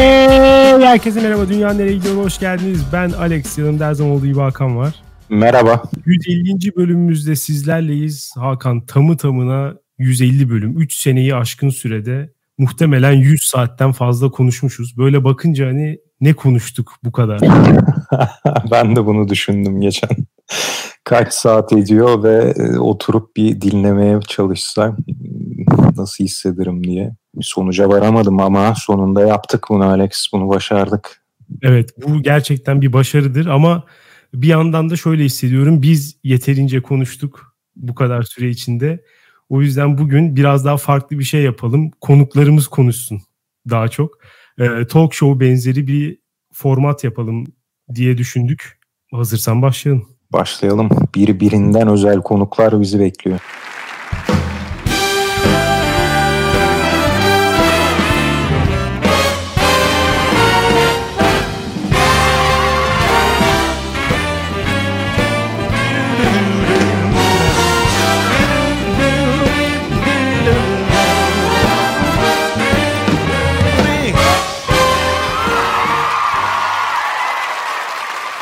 Hey herkese merhaba. Dünya nereye gidiyor? Hoş geldiniz. Ben Alex. Yanımda her zaman olduğu gibi Hakan var. Merhaba. 150. bölümümüzde sizlerleyiz. Hakan tamı tamına 150 bölüm. 3 seneyi aşkın sürede muhtemelen 100 saatten fazla konuşmuşuz. Böyle bakınca hani ne konuştuk bu kadar? ben de bunu düşündüm geçen. Kaç saat ediyor ve e, oturup bir dinlemeye çalışsam nasıl hissederim diye. Bir sonuca varamadım ama sonunda yaptık bunu Alex. Bunu başardık. Evet bu gerçekten bir başarıdır ama bir yandan da şöyle hissediyorum. Biz yeterince konuştuk bu kadar süre içinde. O yüzden bugün biraz daha farklı bir şey yapalım. Konuklarımız konuşsun daha çok. Ee, talk show benzeri bir format yapalım diye düşündük. Hazırsan başlayalım. Başlayalım. Birbirinden özel konuklar bizi bekliyor.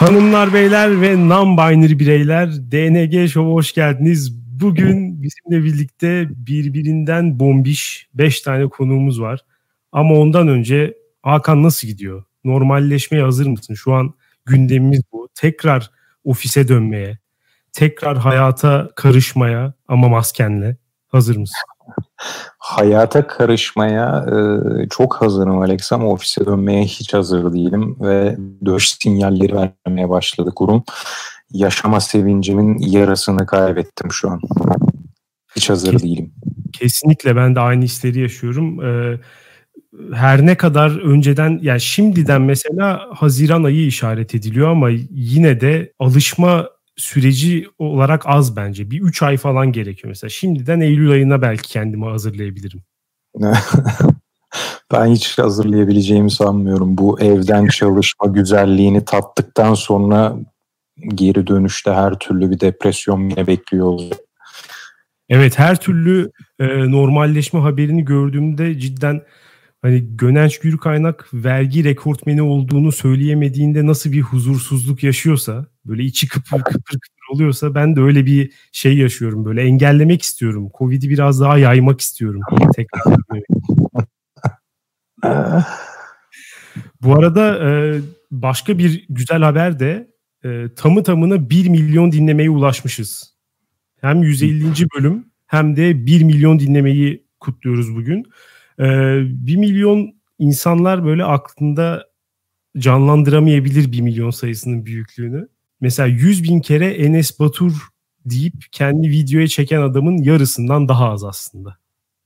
Hanımlar, beyler ve non-binary bireyler DNG Show'a hoş geldiniz. Bugün bizimle birlikte birbirinden bombiş 5 tane konuğumuz var. Ama ondan önce Hakan nasıl gidiyor? Normalleşmeye hazır mısın? Şu an gündemimiz bu. Tekrar ofise dönmeye, tekrar hayata karışmaya ama maskenle hazır mısın? Hayata karışmaya e, çok hazırım Alex ama ofise dönmeye hiç hazır değilim ve döş sinyalleri vermeye başladı kurum. Yaşama sevincimin yarısını kaybettim şu an. Hiç hazır Kes, değilim. Kesinlikle ben de aynı hisleri yaşıyorum. Ee, her ne kadar önceden yani şimdiden mesela Haziran ayı işaret ediliyor ama yine de alışma süreci olarak az bence. Bir 3 ay falan gerekiyor mesela. Şimdiden Eylül ayına belki kendimi hazırlayabilirim. ben hiç hazırlayabileceğimi sanmıyorum. Bu evden çalışma güzelliğini tattıktan sonra geri dönüşte her türlü bir depresyon yine bekliyor olacak. Evet her türlü e, normalleşme haberini gördüğümde cidden hani Gönenç Gürkaynak vergi rekortmeni olduğunu söyleyemediğinde nasıl bir huzursuzluk yaşıyorsa böyle içi kıpır kıpır kıpır oluyorsa ben de öyle bir şey yaşıyorum böyle engellemek istiyorum. Covid'i biraz daha yaymak istiyorum. Tekrar. Bu arada e, başka bir güzel haber de e, tamı tamına 1 milyon dinlemeye ulaşmışız. Hem 150. bölüm hem de 1 milyon dinlemeyi kutluyoruz bugün. E, 1 milyon insanlar böyle aklında canlandıramayabilir 1 milyon sayısının büyüklüğünü. Mesela 100 bin kere Enes Batur deyip kendi videoya çeken adamın yarısından daha az aslında.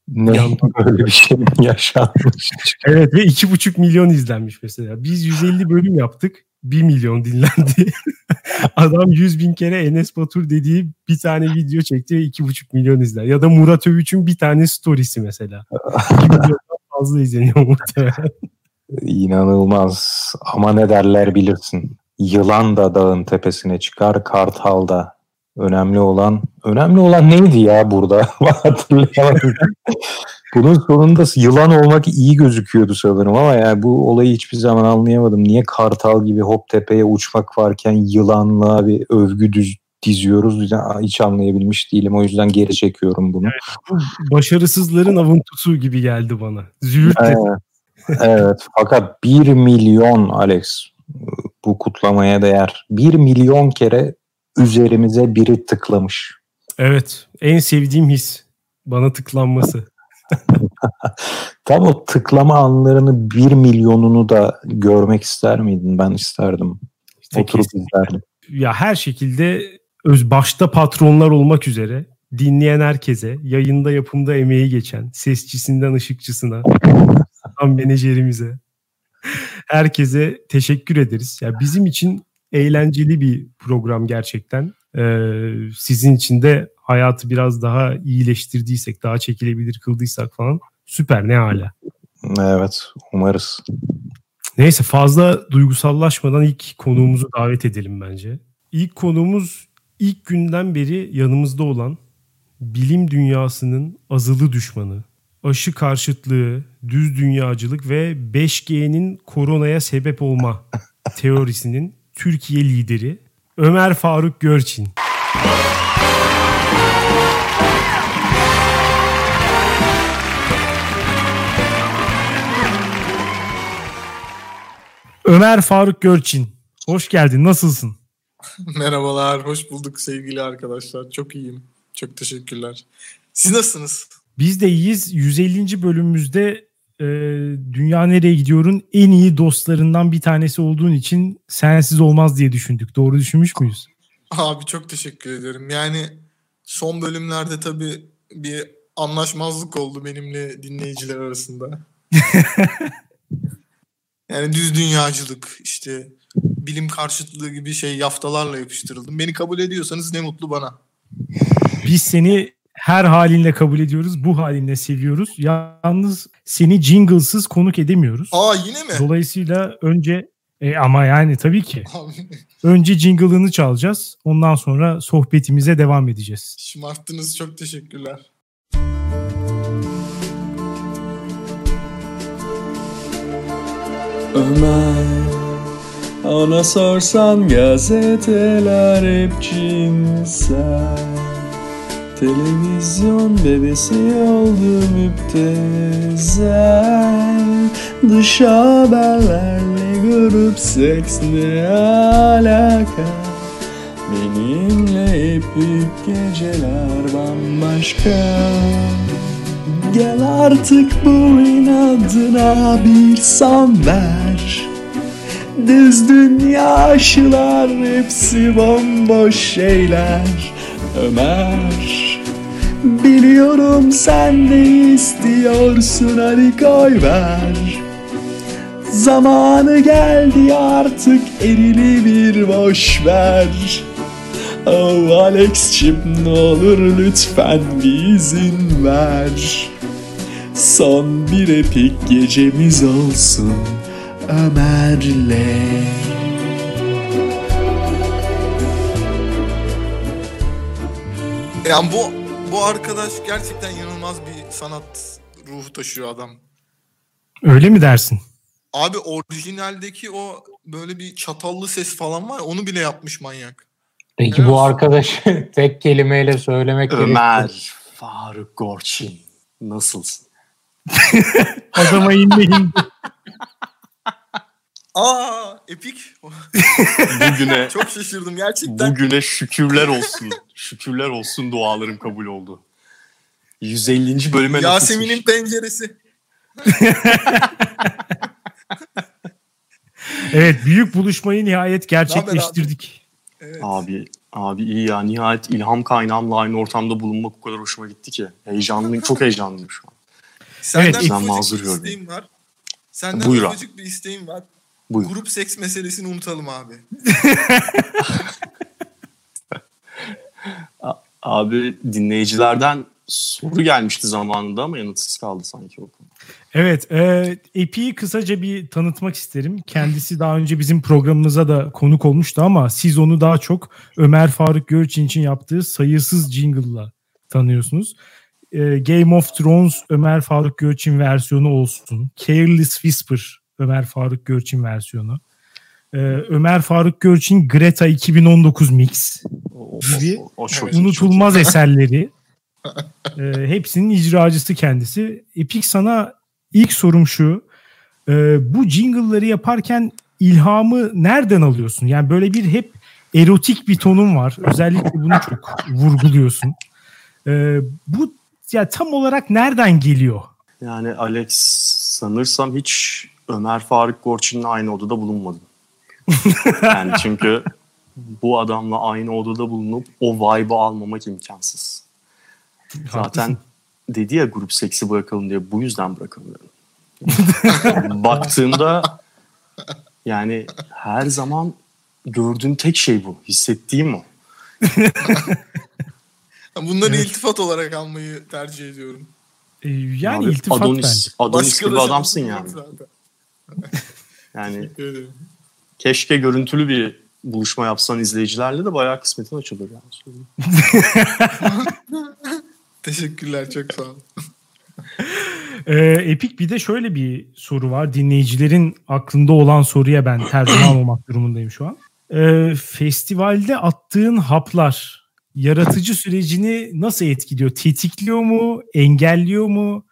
Ne böyle bir şey yaşanmış? evet ve 2,5 milyon izlenmiş mesela. Biz 150 bölüm yaptık. 1 milyon dinlendi. Adam 100 bin kere Enes Batur dediği bir tane video çekti ve 2,5 milyon izler. Ya da Murat Övüç'ün bir tane storiesi mesela. 2 milyondan fazla izleniyor muhtemelen. İnanılmaz. Ama ne derler bilirsin. Yılan da dağın tepesine çıkar, kartal da. Önemli olan, önemli olan neydi ya burada? Hatırlayamadım. Bunun sonunda yılan olmak iyi gözüküyordu sanırım ama yani bu olayı hiçbir zaman anlayamadım. Niye kartal gibi hop tepeye uçmak varken yılanla bir övgü düz, diziyoruz. Hiç anlayabilmiş değilim. O yüzden geri çekiyorum bunu. Evet, başarısızların avuntusu gibi geldi bana. Züğürt evet. evet. Fakat 1 milyon Alex bu kutlamaya değer. 1 milyon kere üzerimize biri tıklamış. Evet. En sevdiğim his. Bana tıklanması. Tam o tıklama anlarını bir milyonunu da görmek ister miydin? Ben isterdim. İşte Oturup kesin. izlerdim. Ya her şekilde öz başta patronlar olmak üzere dinleyen herkese, yayında yapımda emeği geçen, sesçisinden ışıkçısına, tam menajerimize, herkese teşekkür ederiz. Ya bizim için eğlenceli bir program gerçekten. Ee, sizin için de hayatı biraz daha iyileştirdiysek, daha çekilebilir kıldıysak falan süper ne hala. Evet umarız. Neyse fazla duygusallaşmadan ilk konuğumuzu davet edelim bence. İlk konuğumuz ilk günden beri yanımızda olan bilim dünyasının azılı düşmanı, aşı karşıtlığı, düz dünyacılık ve 5G'nin koronaya sebep olma teorisinin Türkiye lideri Ömer Faruk Görçin. Ömer Faruk Görçin. Hoş geldin. Nasılsın? Merhabalar. Hoş bulduk sevgili arkadaşlar. Çok iyiyim. Çok teşekkürler. Siz nasılsınız? Biz de iyiyiz. 150. bölümümüzde e, Dünya Nereye Gidiyor'un en iyi dostlarından bir tanesi olduğun için sensiz olmaz diye düşündük. Doğru düşünmüş müyüz? Abi çok teşekkür ederim. Yani son bölümlerde tabii bir anlaşmazlık oldu benimle dinleyiciler arasında. yani düz dünyacılık işte bilim karşıtlığı gibi şey yaftalarla yapıştırıldım. Beni kabul ediyorsanız ne mutlu bana. Biz seni her halinle kabul ediyoruz. Bu halinle seviyoruz. Yalnız seni jinglesız konuk edemiyoruz. Aa yine mi? Dolayısıyla önce e, ama yani tabii ki. önce jingle'ını çalacağız. Ondan sonra sohbetimize devam edeceğiz. Şımarttınız. Çok teşekkürler. Ömer Ona sorsan gazeteler hep cinsel Televizyon bebesi oldu müptezel. Dış haberlerle grup seks ne alaka? Benimle epik geceler bambaşka. Gel artık bu inadına bir son ver. Düz dünya aşılar hepsi bomboş şeyler. Ömer Biliyorum sen de istiyorsun hadi koy ver. Zamanı geldi artık erili bir boş ver. Oh Alex'cim ne olur lütfen bir izin ver. Son bir epik gecemiz olsun Ömer'le. Yani bu bu arkadaş gerçekten inanılmaz bir sanat ruhu taşıyor adam. Öyle mi dersin? Abi orijinaldeki o böyle bir çatallı ses falan var onu bile yapmış manyak. Peki Evet. bu arkadaş tek kelimeyle söylemek Ömer gerekirse- Faruk Gorçin nasılsın? Adama indi indi. Aa epik. Bugüne Çok şaşırdım gerçekten. bugüne şükürler olsun. Şükürler olsun dualarım kabul oldu. 150. bölüme Yasemin'in penceresi. Evet büyük buluşmayı nihayet gerçekleştirdik. Evet. Abi abi iyi ya nihayet ilham kaynağımla aynı ortamda bulunmak o kadar hoşuma gitti ki. Heyecanlıyım çok heyecanlıyım şu an. Senden Evet, ufacık mazur bir isteğim var. Senden Buyur ufacık bir isteğim var. Buyur. Grup seks meselesini unutalım abi. Abi dinleyicilerden soru gelmişti zamanında ama yanıtsız kaldı sanki o konu. Evet, e, Epi'yi kısaca bir tanıtmak isterim. Kendisi daha önce bizim programımıza da konuk olmuştu ama siz onu daha çok Ömer Faruk Görçin için yaptığı sayısız jingle'la tanıyorsunuz. E, Game of Thrones Ömer Faruk Görçin versiyonu olsun. Careless Whisper Ömer Faruk Görçin versiyonu. E, Ömer Faruk Görçin Greta 2019 Mix. O, Gibi o, o çok unutulmaz eserleri. E, hepsinin icracısı kendisi. Epik sana ilk sorum şu. E, bu jingle'ları yaparken ilhamı nereden alıyorsun? Yani böyle bir hep erotik bir tonun var. Özellikle bunu çok vurguluyorsun. E, bu ya tam olarak nereden geliyor? Yani Alex sanırsam hiç Ömer Faruk Gorçin'le aynı odada bulunmadım. yani çünkü bu adamla aynı odada bulunup o vibe'ı almamak imkansız. Zaten dedi ya grup seksi bırakalım diye bu yüzden bırakamıyorum. Baktığımda yani her zaman gördüğüm tek şey bu. Hissettiğim o. Bunları Evet. iltifat olarak almayı tercih ediyorum. E, yani Abi, iltifat Adonis, bence. Adonis Başka gibi da adamsın yani. Yani. Keşke görüntülü bir buluşma yapsan izleyicilerle de bayağı kısmetin açılır yani. Teşekkürler çok sağ ol. Ee, Epik bir de şöyle bir soru var. Dinleyicilerin aklında olan soruya ben tercüman olmak durumundayım şu an. Ee, festivalde attığın haplar yaratıcı sürecini nasıl etkiliyor? Tetikliyor mu? Engelliyor mu?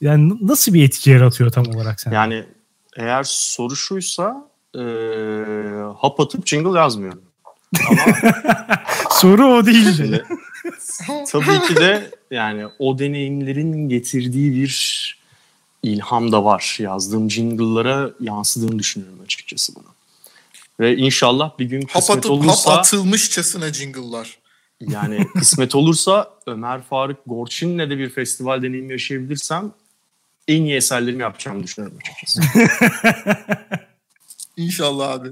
Yani nasıl bir etki yaratıyor tam olarak sen? Yani eğer soru şuysa e, hap atıp jingle yazmıyorum. Soru o değildi. Tabii ki de yani o deneyimlerin getirdiği bir ilham da var. Yazdığım jingle'lara yansıdığını düşünüyorum açıkçası bunu. Ve inşallah bir gün Hap kısmet atıp olursa hap atılmışçasına jingle'lar. yani kısmet olursa Ömer Faruk Gorçin'le de bir festival deneyimi yaşayabilirsem en iyi eserlerimi yapacağımı düşünüyorum açıkçası. İnşallah abi.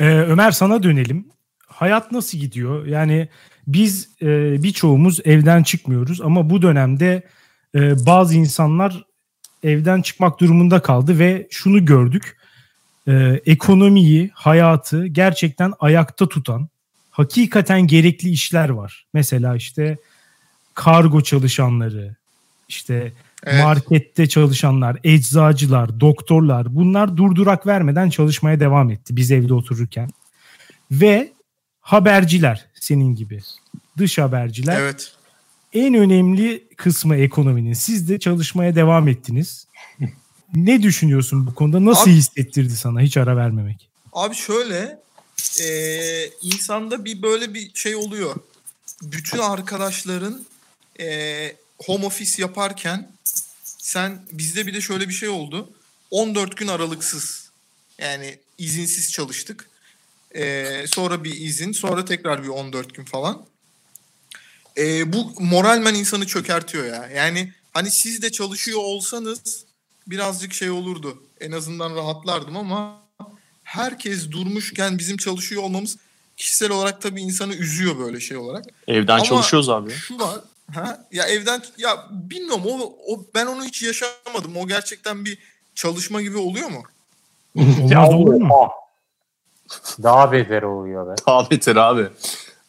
Ee, Ömer sana dönelim. Hayat nasıl gidiyor? Yani biz e, birçoğumuz evden çıkmıyoruz ama bu dönemde e, bazı insanlar evden çıkmak durumunda kaldı ve şunu gördük. E, ekonomiyi, hayatı gerçekten ayakta tutan, hakikaten gerekli işler var. Mesela işte kargo çalışanları, işte Evet. markette çalışanlar, eczacılar, doktorlar bunlar durdurak vermeden çalışmaya devam etti biz evde otururken. Ve haberciler senin gibi. Dış haberciler Evet. en önemli kısmı ekonominin. Siz de çalışmaya devam ettiniz. ne düşünüyorsun bu konuda? Nasıl Abi- hissettirdi sana hiç ara vermemek? Abi şöyle e, insanda bir böyle bir şey oluyor. Bütün arkadaşların e, home office yaparken sen bizde bir de şöyle bir şey oldu. 14 gün aralıksız yani izinsiz çalıştık. E, sonra bir izin sonra tekrar bir 14 gün falan. E, bu moralmen insanı çökertiyor ya. Yani hani siz de çalışıyor olsanız birazcık şey olurdu. En azından rahatlardım ama herkes durmuşken bizim çalışıyor olmamız kişisel olarak tabii insanı üzüyor böyle şey olarak. Evden Ama- çalışıyoruz abi. Şu var. Ha? Ya evden ya bilmiyorum o, o ben onu hiç yaşamadım. O gerçekten bir çalışma gibi oluyor mu? Olmaz olur mu? oha. Daha beter oluyor be. Daha beter abi.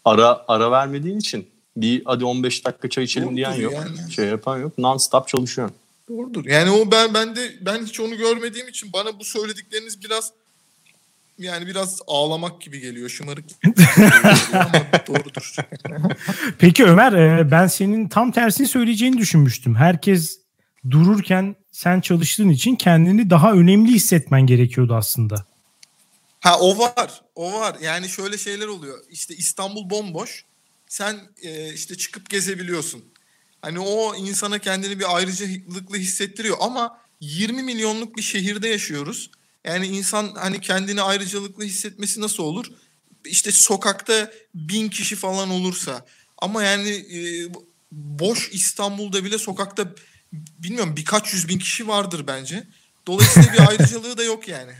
Ara ara vermediğin için bir hadi 15 dakika çay içelim diyen Doğrudur yok. yani. Şey yapan yok. Non stop çalışıyorsun. Doğrudur. Yani o ben ben de ben hiç onu görmediğim için bana bu söyledikleriniz biraz yani biraz ağlamak gibi geliyor. Şımarık gibi geliyor ama doğrudur. Peki Ömer e, ben senin tam tersini söyleyeceğini düşünmüştüm. Herkes dururken sen çalıştığın için kendini daha önemli hissetmen gerekiyordu aslında. Ha o var. O var. Yani şöyle şeyler oluyor. İşte İstanbul bomboş. Sen e, işte çıkıp gezebiliyorsun. Hani o insana kendini bir ayrıcalıklı hissettiriyor ama 20 milyonluk bir şehirde yaşıyoruz. Yani insan hani kendini ayrıcalıklı hissetmesi nasıl olur? İşte sokakta bin kişi falan olursa. Ama yani e, boş İstanbul'da bile sokakta bilmiyorum birkaç yüz bin kişi vardır bence. Dolayısıyla bir ayrıcalığı da yok yani.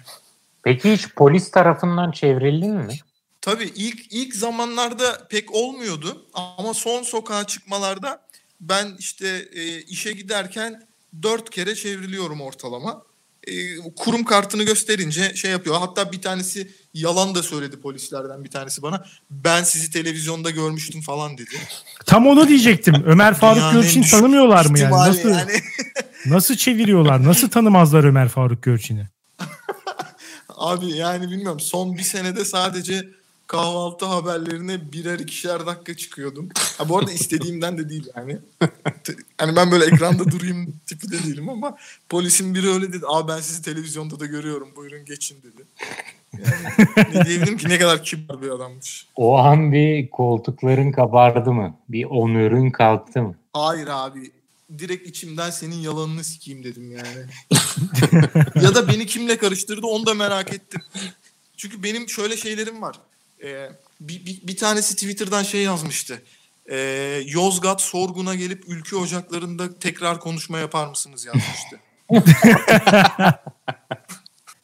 Peki hiç polis tarafından çevrildin mi? Tabii ilk ilk zamanlarda pek olmuyordu ama son sokağa çıkmalarda ben işte e, işe giderken dört kere çevriliyorum ortalama. E, kurum kartını gösterince şey yapıyor. Hatta bir tanesi yalan da söyledi polislerden bir tanesi bana. Ben sizi televizyonda görmüştüm falan dedi. Tam onu diyecektim. Ömer Faruk Görçin düşük tanımıyorlar mı yani? Nasıl yani. nasıl çeviriyorlar? Nasıl tanımazlar Ömer Faruk Görçin'i? Abi yani bilmiyorum son bir senede sadece kahvaltı haberlerine birer ikişer dakika çıkıyordum. Ha bu arada istediğimden de değil yani. Hani ben böyle ekranda durayım tipi de değilim ama polisin biri öyle dedi. Aa ben sizi televizyonda da görüyorum buyurun geçin dedi. Yani ne diyebilirim ki ne kadar kibar bir adammış. O an bir koltukların kabardı mı? Bir onurun kalktı mı? Hayır abi direkt içimden senin yalanını sikeyim dedim yani. ya da beni kimle karıştırdı onu da merak ettim. Çünkü benim şöyle şeylerim var. Ee, bir, bir, bir tanesi Twitter'dan şey yazmıştı. Ee, Yozgat sorguna gelip ülke ocaklarında tekrar konuşma yapar mısınız yazmıştı.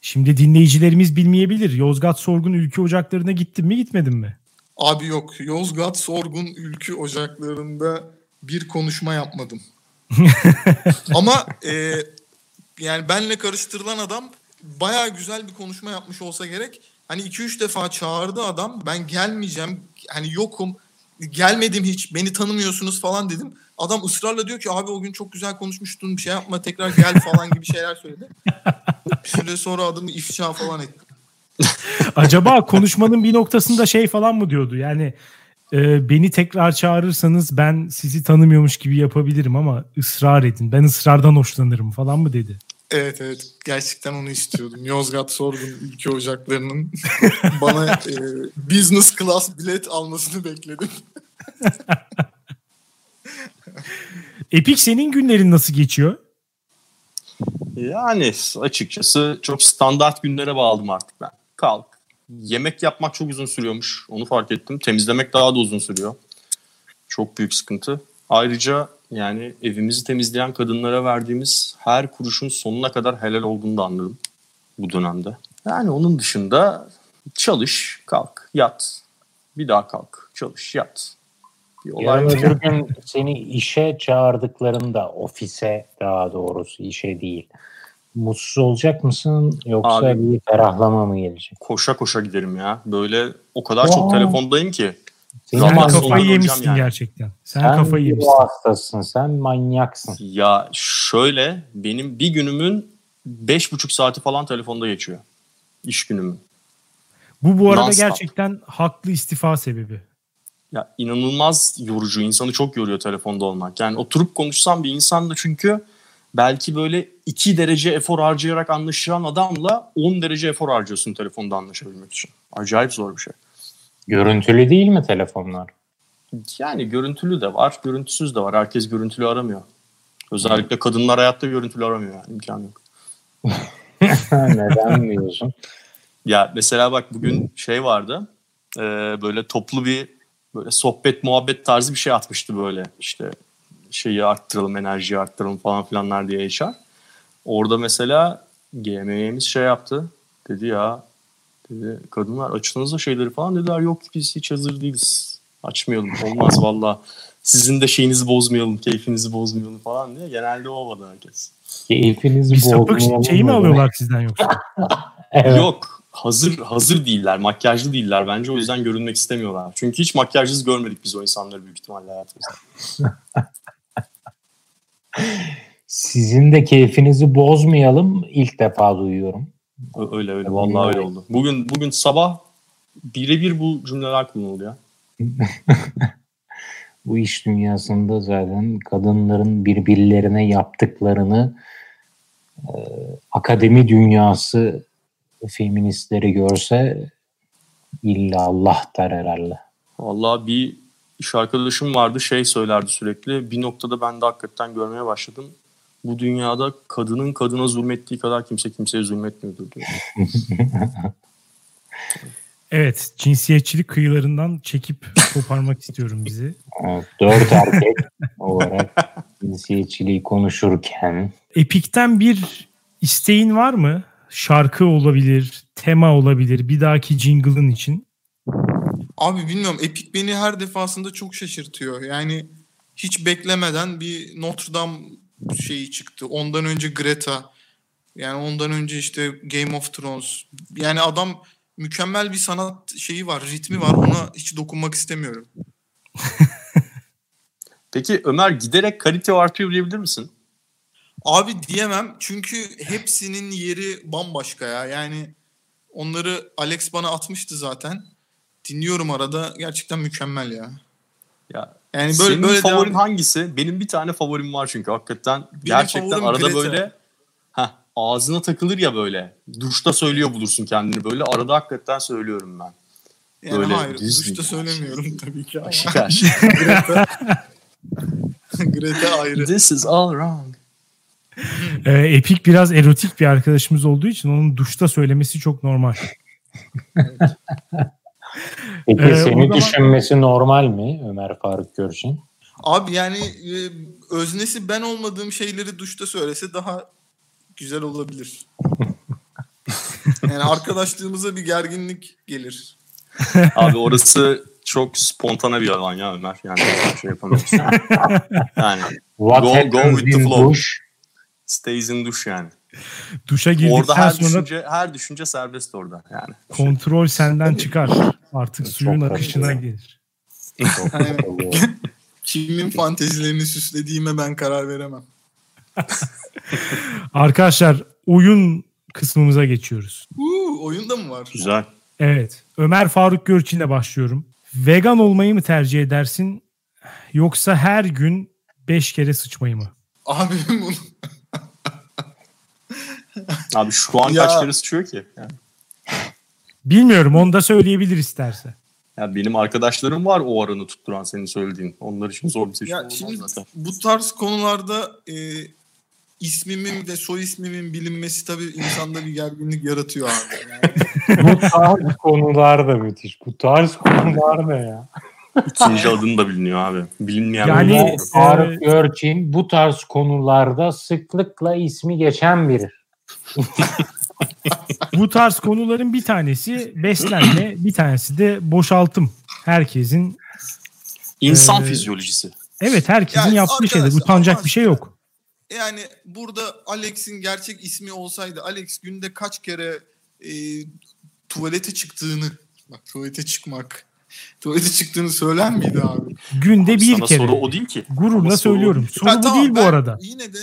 Şimdi dinleyicilerimiz bilmeyebilir. Yozgat Sorgun Ülke Ocakları'na gittin mi gitmedin mi? Abi yok Yozgat sorgun ülke ocaklarında bir konuşma yapmadım. Ama e, yani benle karıştırılan adam baya güzel bir konuşma yapmış olsa gerek. Hani 2-3 defa çağırdı adam ben gelmeyeceğim hani yokum gelmedim hiç beni tanımıyorsunuz falan dedim. Adam ısrarla diyor ki abi o gün çok güzel konuşmuştun bir şey yapma tekrar gel falan gibi şeyler söyledi. bir süre sonra adımı ifşa falan etti. Acaba konuşmanın bir noktasında şey falan mı diyordu? Yani e, beni tekrar çağırırsanız ben sizi tanımıyormuş gibi yapabilirim ama ısrar edin. Ben ısrardan hoşlanırım falan mı dedi? Evet evet gerçekten onu istiyordum. Yozgat Sorgun ülke ocaklarının bana e, business class bilet almasını bekledim. Epic senin günlerin nasıl geçiyor? Yani açıkçası çok standart günlere bağladım artık ben. Kalk. Yemek yapmak çok uzun sürüyormuş. Onu fark ettim. Temizlemek daha da uzun sürüyor. Çok büyük sıkıntı. Ayrıca yani evimizi temizleyen kadınlara verdiğimiz her kuruşun sonuna kadar helal olduğunu da anladım bu dönemde. Yani onun dışında çalış, kalk, yat. Bir daha kalk, çalış, yat. Bir olay Yarın öbür gün seni işe çağırdıklarında, ofise daha doğrusu işe değil. Mutsuz olacak mısın yoksa Abi, bir ferahlama mı gelecek? Koşa koşa giderim ya. Böyle o kadar Aa. çok telefondayım ki. Sen Zaman kafayı yemişsin yani. gerçekten. Sen, sen kafayı yemişsin. Sen hastasın, sen manyaksın. Ya şöyle benim bir günümün beş buçuk saati falan telefonda geçiyor. İş günümün. Bu bu arada Non-stop. gerçekten haklı istifa sebebi. Ya inanılmaz yorucu. insanı çok yoruyor telefonda olmak. Yani oturup konuşsam bir insan da çünkü belki böyle 2 derece efor harcayarak anlaşılan adamla 10 derece efor harcıyorsun telefonda anlaşabilmek için. Acayip zor bir şey. Görüntülü değil mi telefonlar? Yani görüntülü de var, görüntüsüz de var. Herkes görüntülü aramıyor. Özellikle kadınlar hayatta görüntülü aramıyor yani imkan yok. Neden diyorsun? Ya mesela bak bugün şey vardı. E, böyle toplu bir böyle sohbet muhabbet tarzı bir şey atmıştı böyle işte şeyi arttıralım enerjiyi arttıralım falan filanlar diye HR. Orada mesela GM'miz şey yaptı. Dedi ya Dedi, kadınlar açtınız da şeyleri falan dediler yok biz hiç hazır değiliz. Açmayalım olmaz valla. Sizin de şeyinizi bozmayalım, keyfinizi bozmayalım falan diye. Genelde o olmadı herkes. Keyfinizi bir bozmayalım. şeyi mi alıyorlar sizden yoksa? evet. Yok. Hazır hazır değiller, makyajlı değiller. Bence o yüzden görünmek istemiyorlar. Çünkü hiç makyajsız görmedik biz o insanları büyük ihtimalle hayatımızda. Sizin de keyfinizi bozmayalım ilk defa duyuyorum. Öyle öyle. Vallahi öyle oldu. Bugün bugün sabah birebir bu cümleler kullanıldı ya. bu iş dünyasında zaten kadınların birbirlerine yaptıklarını e, akademi dünyası feministleri görse illa Allah der herhalde. Vallahi bir iş arkadaşım vardı şey söylerdi sürekli. Bir noktada ben de hakikaten görmeye başladım bu dünyada kadının kadına zulmettiği kadar kimse kimseye zulmetmiyordur diyor. evet, cinsiyetçilik kıyılarından çekip koparmak istiyorum bizi. Evet, dört erkek olarak cinsiyetçiliği konuşurken. Epik'ten bir isteğin var mı? Şarkı olabilir, tema olabilir bir dahaki jingle'ın için. Abi bilmiyorum Epic beni her defasında çok şaşırtıyor. Yani hiç beklemeden bir Notre Dame şeyi çıktı. Ondan önce Greta. Yani ondan önce işte Game of Thrones. Yani adam mükemmel bir sanat şeyi var, ritmi var. Ona hiç dokunmak istemiyorum. Peki Ömer giderek kalite artıyor diyebilir misin? Abi diyemem çünkü hepsinin yeri bambaşka ya. Yani onları Alex bana atmıştı zaten. Dinliyorum arada gerçekten mükemmel ya. Ya yani böyle Senin böyle favorin devam... hangisi? Benim bir tane favorim var çünkü hakikaten Benim gerçekten arada Greta. böyle heh, ağzına takılır ya böyle. Duşta söylüyor bulursun kendini böyle. Arada hakikaten söylüyorum ben. Yani böyle hayır, duşta söylemiyorum tabii ki. Aşık Greta. Greta ayrı. This is all wrong. Ee, Epik biraz erotik bir arkadaşımız olduğu için onun duşta söylemesi çok normal. Peki ee, seni zaman... düşünmesi normal mi Ömer Faruk Görşin? Abi yani e, öznesi ben olmadığım şeyleri duşta söylese daha güzel olabilir. yani arkadaşlığımıza bir gerginlik gelir. Abi orası çok spontane bir alan ya Ömer. Yani şey yapamıyorsun. yani What go, go with the flow. Duş? Stays in duş yani. Duşa girdikten orada her sonra... Düşünce, her düşünce serbest orada yani. Kontrol senden çıkar. Artık suyun akışına gelir. Kimin fantezilerini süslediğime ben karar veremem. Arkadaşlar oyun kısmımıza geçiyoruz. Uuu oyunda mı var? Güzel. Evet. Ömer Faruk Görçin'le başlıyorum. Vegan olmayı mı tercih edersin yoksa her gün 5 kere sıçmayı mı? Abi bunu Abi şu an Ya. kaç kere sıçıyor ki? Yani, Bilmiyorum onu da söyleyebilir isterse. ya benim arkadaşlarım var o oranı tutturan senin söylediğin. Onlar için zor bir seçim Ya şimdi zaten. bu tarz konularda e, ismimin ve soy ismimin bilinmesi tabii insanda bir gerginlik yaratıyor abi. Yani Bu tarz konular da müthiş. Bu tarz konular ne ya? İkinci adını da biliniyor abi. Bilinmeyen Yani- yok. Faruk Görçin bu tarz konularda sıklıkla ismi geçen biri. Bu tarz konuların bir tanesi beslenme, bir tanesi de boşaltım. Herkesin İnsan Ee, fizyolojisi. evet herkesin Yani yaptığı arkadaşlar, Utanacak bir şey yok. yani burada Alex'in gerçek ismi olsaydı Alex günde kaç kere e, tuvalete çıktığını bak tuvalete çıkmak tuvalete çıktığını söyler miydi abi? Günde bir Sana kere. soru o değil ki. Gururla Ama soru söylüyorum. Soru Ha, bu tamam, değil bu arada. Yine de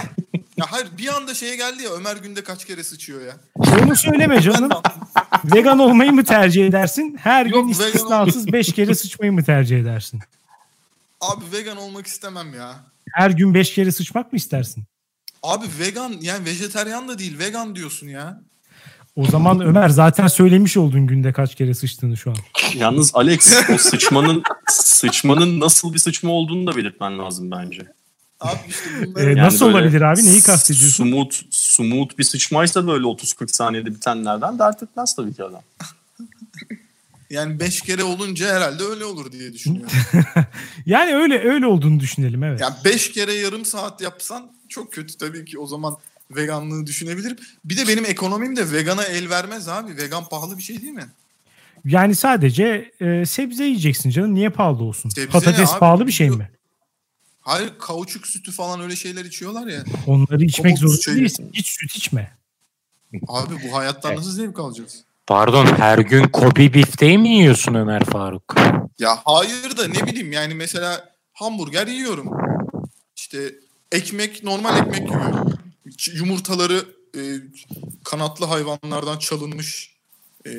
ya hayır bir anda şeye geldi ya Ömer günde kaç kere sıçıyor ya. Onu söyleme canım. Vegan olmayı mı tercih edersin? Her Yok, gün istisnasız 5 kere sıçmayı mı tercih edersin? abi vegan olmak istemem ya. Her gün 5 kere sıçmak mı istersin? Abi vegan yani vejeteryan da değil vegan diyorsun ya. O zaman Ömer zaten söylemiş oldun günde kaç kere sıçtığını şu an. Yalnız Alex o sıçmanın sıçmanın nasıl bir sıçma olduğunu da belirtmen lazım bence. Abi işte Ee, bunları nasıl böyle olabilir abi? Neyi kastediyorsun? Smooth, smooth bir sıçmaysa böyle 30-40 saniyede bitenlerden dert etmez tabii ki adam. yani beş kere olunca herhalde öyle olur diye düşünüyorum. Yani öyle öyle olduğunu düşünelim evet. yani beş kere yarım saat yapsan çok kötü tabii ki o zaman veganlığı düşünebilirim. Bir de benim ekonomim de vegana el vermez abi. Vegan pahalı bir şey değil mi? Yani sadece e, sebze yiyeceksin canım. Niye pahalı olsun? Sebze Patates abi? pahalı bir şey mi? Hayır kauçuk sütü falan öyle şeyler içiyorlar ya. Onları içmek zorunda değilsin. Hiç süt içme. Abi bu hayattan nasıl zevk alacağız? Pardon her gün Kobe bifteği mi yiyorsun Ömer Faruk? Ya hayır da ne bileyim yani mesela hamburger yiyorum. İşte ekmek normal ekmek yiyorum. Yumurtaları e, kanatlı hayvanlardan çalınmış e,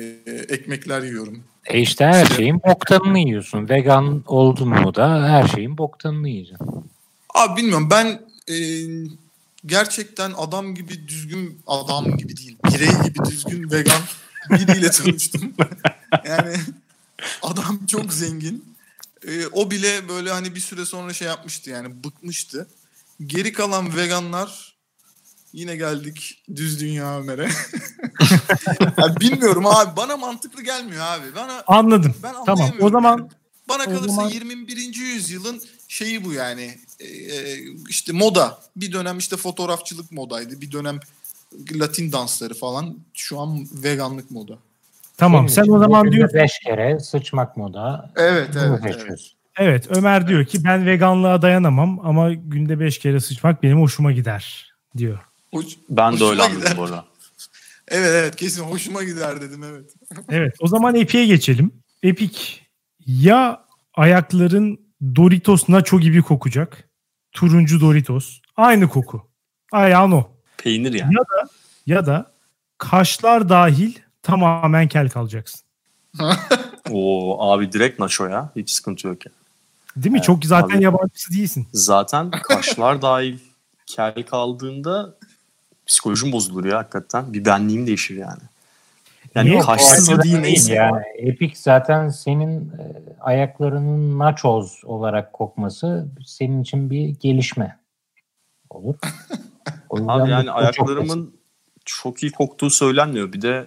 ekmekler yiyorum. E işte her şeyin boktanını yiyorsun. Vegan oldun mu da her şeyin boktanını yiyeceksin. Abi bilmiyorum ben e, gerçekten adam gibi düzgün adam gibi değil birey gibi düzgün vegan biriyle tanıştım. yani adam çok zengin. E, o bile böyle hani bir süre sonra şey yapmıştı yani bıkmıştı. Geri kalan veganlar yine geldik düz dünya Ömer'e. Ya bilmiyorum abi bana mantıklı gelmiyor abi. Bana Anladım. ben Tamam. O zaman yani. Bana o kalırsa zaman- 21. yüzyılın şeyi bu yani. Ee, işte moda. Bir dönem işte fotoğrafçılık modaydı. Bir dönem Latin dansları falan. Şu an veganlık moda. tamam. Sen o zaman diyor Beş kere sıçmak moda. Evet evet. evet. Evet Ömer diyor ki ben veganlığa dayanamam ama günde 5 kere sıçmak benim hoşuma gider diyor. Hoş- Ben de öyle anladım bu arada. evet evet kesin hoşuma gider dedim evet. Evet o zaman Epic'e geçelim. Epic ya ayakların Doritos Nacho gibi kokacak. Turuncu Doritos. Aynı koku. Ayağın o. Peynir yani. Ya da kaşlar dahil tamamen kel kalacaksın. Oo abi direkt naşo ya. Hiç sıkıntı yok ya. Değil mi? Evet, Çok zaten tabii. yabancısı değilsin. Zaten kaşlar dahil kel kaldığında psikolojim bozulur ya hakikaten. Bir benliğim değişir yani. Yani Niye? kaşsız O değil neyse. Yani Epic zaten senin e, ayaklarının nachos olarak kokması senin için bir gelişme olur. Abi yani bu çok ayaklarımın çok iyi koktuğu söylenmiyor. Bir de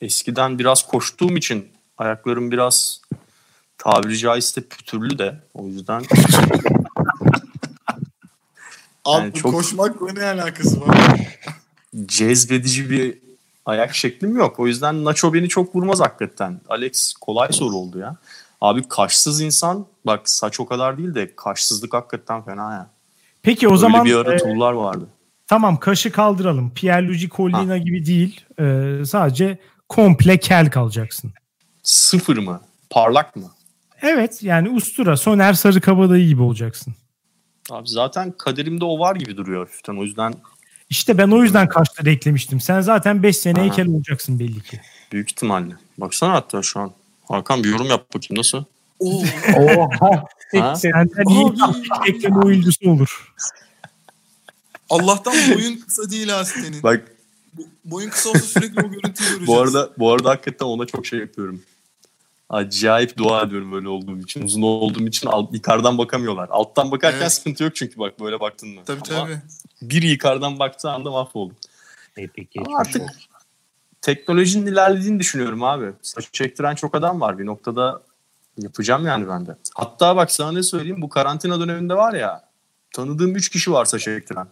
eskiden biraz koştuğum için ayaklarım biraz tabiri caizse pütürlü de. O yüzden Abi Yani çok- koşmakla ne alakası var? Cezbedici bir ayak şeklim yok. O yüzden Nacho beni çok vurmaz hakikaten. Alex kolay soru oldu ya. Abi kaşsız insan bak saç o kadar değil de kaşsızlık hakikaten fena ya. Peki o Öyle zaman bir ara e, vardı. tamam kaşı kaldıralım. Pierluigi Collina gibi değil. E, sadece komple kel kalacaksın. Sıfır mı? Parlak mı? Evet yani ustura Soner Sarıkabadayı gibi olacaksın. Abi zaten kaderimde o var gibi duruyor hafiften. O yüzden İşte ben o yüzden kaçta eklemiştim. Sen zaten 5 sene heykel olacaksın belli ki. büyük ihtimalle. Baksana hatta şu an. Hakan bir yorum yap bakayım nasıl? Oo. Oha. Ha? Senden iyi ekleme oyuncusu olur. Allah'tan boyun kısa değil ha senin. Bak Bu- Boyun kısa olsa sürekli o görüntüyü göreceğiz. bu arada bu arada hakikaten ona çok şey yapıyorum. Acayip dua ediyorum böyle olduğum için. Uzun olduğum için alt, yukarıdan bakamıyorlar. Alttan bakarken Evet. sıkıntı yok çünkü bak böyle baktın mı. Tabii Ama tabii. Bir yukarıdan baktığı anda mahvoldum. Epik Ama geçmiş artık olsun. teknolojinin ilerlediğini düşünüyorum abi. Saç çektiren çok adam var. Bir noktada yapacağım yani ben de. Hatta bak sana ne söyleyeyim bu karantina döneminde var ya tanıdığım 3 kişi var saç çektiren.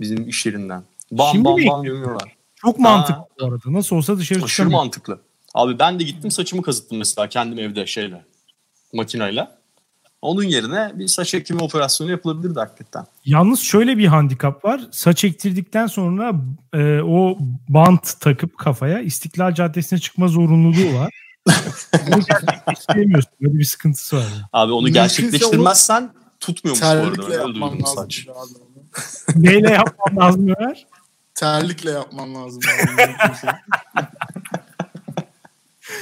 Bizim iş yerinden. Bam Şimdi bam mi? bam gömüyorlar. Çok mantıklı bu arada. Nasıl olsa dışarı Aşırı çıkamıyor. mantıklı. Abi ben de gittim saçımı kazıttım mesela kendim evde şeyle. Makinayla. Onun yerine bir saç ekimi operasyonu yapılabilirdi hakikaten. Yalnız şöyle bir handikap var. Saç ektirdikten sonra e, o bant takıp kafaya İstiklal Caddesi'ne çıkma zorunluluğu var. Bunu gerçekleştiremiyorsun. Böyle bir sıkıntısı var. Abi onu gerçekleştirmezsen tutmuyormuş bu arada. Yapman saç. onu. Neyle yapmam lazım Ömer? Terlikle yapman lazım.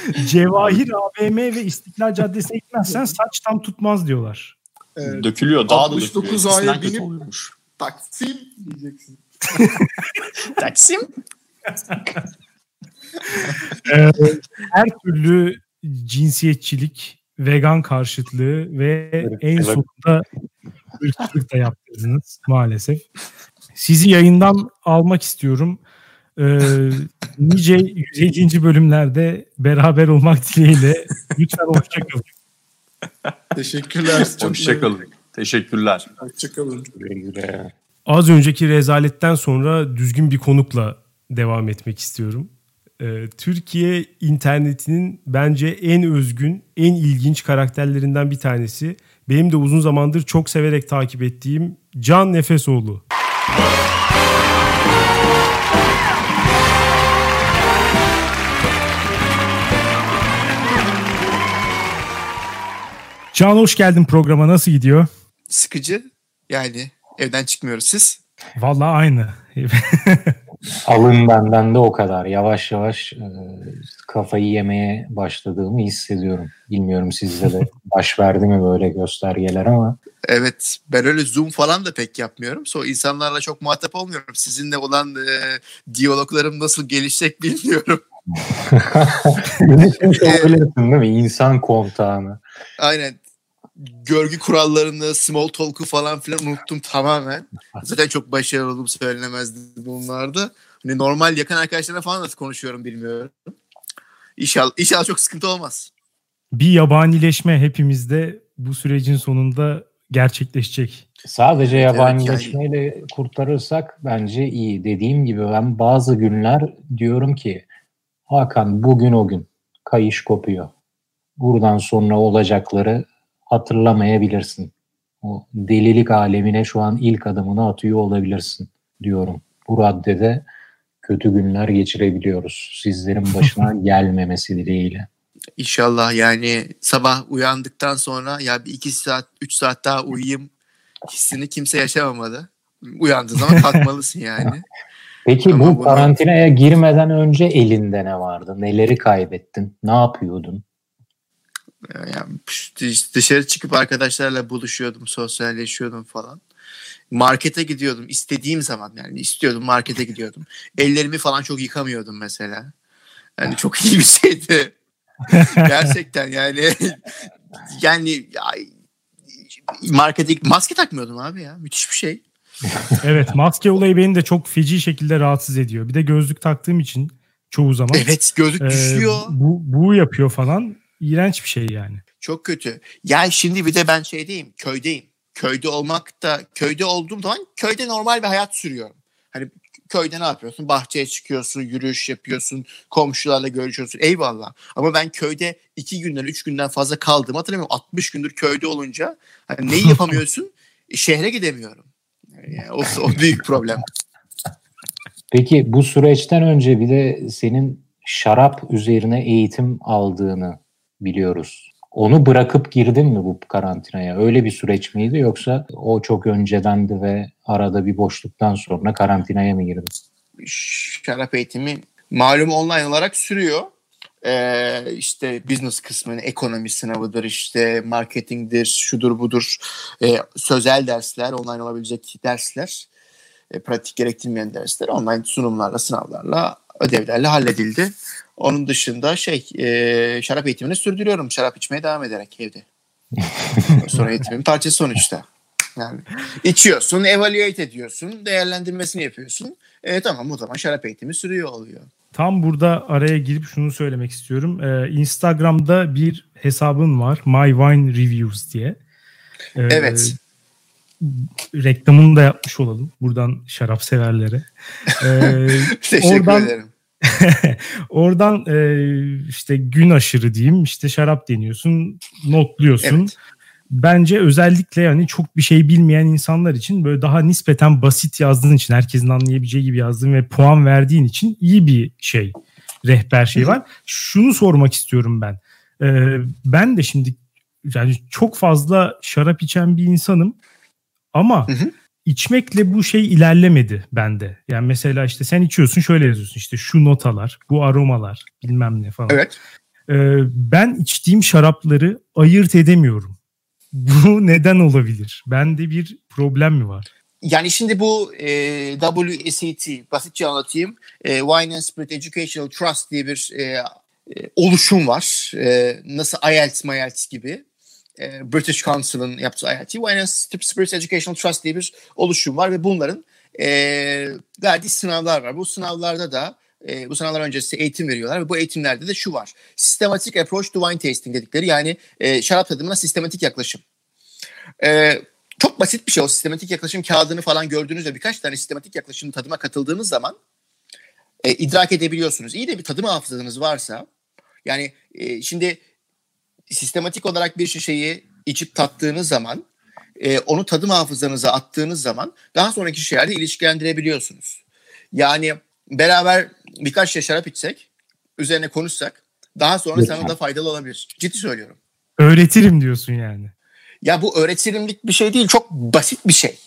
Cevahir AVM ve İstiklal Caddesi'ne gitmezsen saç tam tutmaz diyorlar. Evet. Dökülüyor. Daha da 69 dökülüyor. İkisinden A'ya binip- oluyormuş. Taksim diyeceksin. Taksim. Ee, her türlü cinsiyetçilik, vegan karşıtlığı ve en sonunda ırkçılık da yaptırdınız maalesef. Sizi yayından almak istiyorum. Ee, nice 150. bölümlerde beraber olmak dileğiyle lütfen hoşçakalın. Teşekkürler. Çok Hoşçakalın. Teşekkürler. Hoşçakalın. Az önceki rezaletten sonra düzgün bir konukla devam etmek istiyorum. Ee, Türkiye internetinin bence en özgün, en ilginç karakterlerinden bir tanesi. Benim de uzun zamandır çok severek takip ettiğim Can Nefesoğlu. Can hoş geldin programa. Nasıl gidiyor? sıkıcı. Yani evden çıkmıyoruz siz. Vallahi aynı. Alın benden de o kadar. Yavaş yavaş e, kafayı yemeye başladığımı hissediyorum. Bilmiyorum sizde de baş verdi mi böyle göstergeler ama Evet ben öyle zoom falan da pek yapmıyorum. So insanlarla çok muhatap olmuyorum. Sizinle olan e, diyaloglarım nasıl gelişecek bilmiyorum. Unutmuş olabilirsin değil mi? İnsan kontağını. Aynen görgü kurallarını, small talk'u falan filan unuttum tamamen. Zaten çok başarılı olduğum söylenemezdi bunlarda. Hani normal yakın arkadaşlarla falan nasıl konuşuyorum bilmiyorum. İnşallah, inşallah çok sıkıntı olmaz. bir yabanileşme hepimizde bu sürecin sonunda gerçekleşecek. Sadece Evet, evet, yabancılaşmayla kurtarırsak bence iyi. Dediğim gibi ben bazı günler diyorum ki Hakan bugün o gün kayış kopuyor. Buradan sonra olacakları hatırlamayabilirsin. O delilik alemine şu an ilk adımını atıyor olabilirsin diyorum. Bu raddede kötü günler geçirebiliyoruz. Sizlerin başına gelmemesi dileğiyle. İnşallah yani sabah uyandıktan sonra ya bir iki saat, üç saat daha uyuyayım hissini kimse yaşamamalı. Uyandığı zaman kalkmalısın yani. Peki Ama bu bunu- karantinaya girmeden önce elinde ne vardı? Neleri kaybettin? Ne yapıyordun? Yani dışarı çıkıp arkadaşlarla buluşuyordum, sosyalleşiyordum falan. Markete gidiyordum istediğim zaman yani istiyordum markete gidiyordum. Ellerimi falan çok yıkamıyordum mesela. Yani çok iyi bir şeydi. Gerçekten yani yani ay, markete maske takmıyordum abi ya. Müthiş bir şey. Evet maske olayı beni de çok feci şekilde rahatsız ediyor. Bir de gözlük taktığım için çoğu zaman Evet gözlük e, düşüyor. bu, bu yapıyor falan. İğrenç bir şey yani. Çok kötü. Yani şimdi bir de ben şeydeyim, köydeyim. Köyde olmak da, köyde olduğum zaman köyde normal bir hayat sürüyorum. Hani köyde ne yapıyorsun? Bahçeye çıkıyorsun, yürüyüş yapıyorsun, komşularla görüşüyorsun. Eyvallah. Ama ben köyde iki günden, üç günden fazla kaldım. Hatırlamıyorum 60 gündür köyde olunca hani neyi yapamıyorsun? Şehre gidemiyorum. Yani o, o büyük problem. Peki bu süreçten önce bir de senin şarap üzerine eğitim aldığını biliyoruz. Onu bırakıp girdin mi bu karantinaya? Öyle bir süreç miydi yoksa o çok öncedendi ve arada bir boşluktan sonra karantinaya mı girdin? Şarap eğitimi malum online olarak sürüyor. Ee, işte business kısmını, ekonomi sınavıdır, işte marketingdir, şudur budur, e, sözel dersler, online olabilecek dersler, e, pratik gerektirmeyen dersler online sunumlarla, sınavlarla, ödevlerle halledildi. Onun dışında şey e, şarap eğitimini sürdürüyorum. Şarap içmeye devam ederek evde. Sonra eğitimin parçası sonuçta. Yani içiyorsun, evaluate ediyorsun, değerlendirmesini yapıyorsun. E, tamam o zaman şarap eğitimi sürüyor oluyor. Tam burada araya girip şunu söylemek istiyorum. Ee, Instagram'da bir hesabın var. My Wine Reviews diye. Ee, evet. Reklamını da yapmış olalım. Buradan şarap severlere. Ee, Teşekkür oradan, ederim. oradan e, işte gün aşırı diyeyim işte şarap deniyorsun, notluyorsun. Evet. Bence özellikle yani çok bir şey bilmeyen insanlar için böyle daha nispeten basit yazdığın için herkesin anlayabileceği gibi yazdığın ve puan verdiğin için iyi bir şey rehber şey var. Şunu sormak istiyorum ben. Ee, ben de şimdi yani çok fazla şarap içen bir insanım ama hı hı içmekle bu şey ilerlemedi bende. Yani mesela işte sen içiyorsun şöyle yazıyorsun işte şu notalar, bu aromalar bilmem ne falan. Evet. Ee, ben içtiğim şarapları ayırt edemiyorum. Bu neden olabilir? Bende bir problem mi var? Yani şimdi bu e, WSET basitçe anlatayım. E, Wine and Spirit Educational Trust diye bir e, e, oluşum var. E, nasıl IELTS, IELTS gibi e, British Council'ın yaptığı IIT Wine and Spirit Educational Trust diye bir oluşum var ve bunların e, verdiği sınavlar var. Bu sınavlarda da e, bu sınavlar öncesi eğitim veriyorlar ve bu eğitimlerde de şu var. Systematic Approach to Wine Tasting dedikleri yani e, şarap tadımına sistematik yaklaşım. E, çok basit bir şey o sistematik yaklaşım kağıdını falan gördüğünüzde birkaç tane sistematik yaklaşım tadıma katıldığınız zaman e, idrak edebiliyorsunuz. İyi de bir tadım hafızanız varsa yani e, şimdi sistematik olarak bir şişeyi içip tattığınız zaman e, onu tadım hafızanıza attığınız zaman daha sonraki şişelerde ilişkilendirebiliyorsunuz. Yani beraber birkaç şişe şarap içsek, üzerine konuşsak daha sonra evet. sana da faydalı olabilir. Ciddi söylüyorum. Öğretirim diyorsun yani. Ya bu öğretirimlik bir şey değil, çok basit bir şey.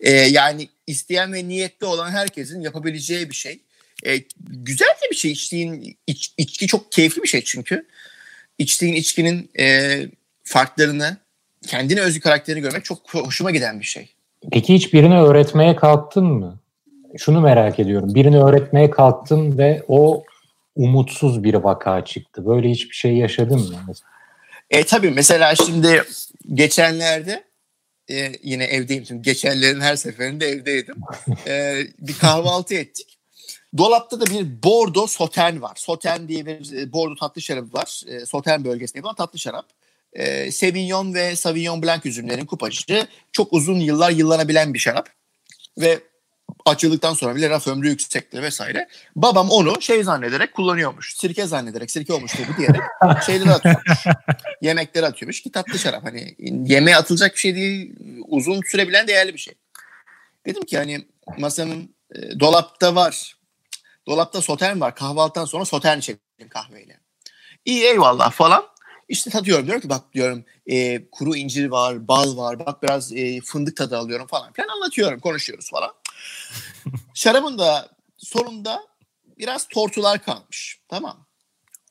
Ee, yani isteyen ve niyetli olan herkesin yapabileceği bir şey. Ee, güzel de bir şey içtiğin iç, içki çok keyifli bir şey çünkü içtiğin içkinin e, farklarını, kendine özgü karakterini görmek çok hoşuma giden bir şey. Peki hiç birini öğretmeye kalktın mı? Şunu merak ediyorum. Birini öğretmeye kalktın ve o umutsuz bir vaka çıktı. Böyle hiçbir şey yaşadın mı? E tabii mesela şimdi geçenlerde e, yine evdeyim. Şimdi geçenlerin her seferinde evdeydim. E, bir kahvaltı ettik. Dolapta da bir Bordo Soten var. Soten diye bir e, Bordo tatlı şarabı var. E, Soten bölgesinde yapılan tatlı şarap. E, Sauvignon ve Sauvignon Blanc üzümlerin kupacı. Çok uzun yıllar yıllanabilen bir şarap. Ve açıldıktan sonra bile raf ömrü yüksekti vesaire. Babam onu şey zannederek kullanıyormuş. Sirke zannederek sirke olmuş bu diyerek şeyleri atıyormuş. Yemekleri atıyormuş ki tatlı şarap. Hani yemeğe atılacak bir şey değil. Uzun sürebilen değerli bir şey. Dedim ki hani masanın e, dolapta var Dolapta sotern var. Kahvaltıdan sonra sotern içelim kahveyle. İyi eyvallah falan. İşte tadıyorum diyorum ki bak diyorum e, kuru incir var, bal var, bak biraz e, fındık tadı alıyorum falan filan anlatıyorum, konuşuyoruz falan. Şarabın da sonunda biraz tortular kalmış. Tamam.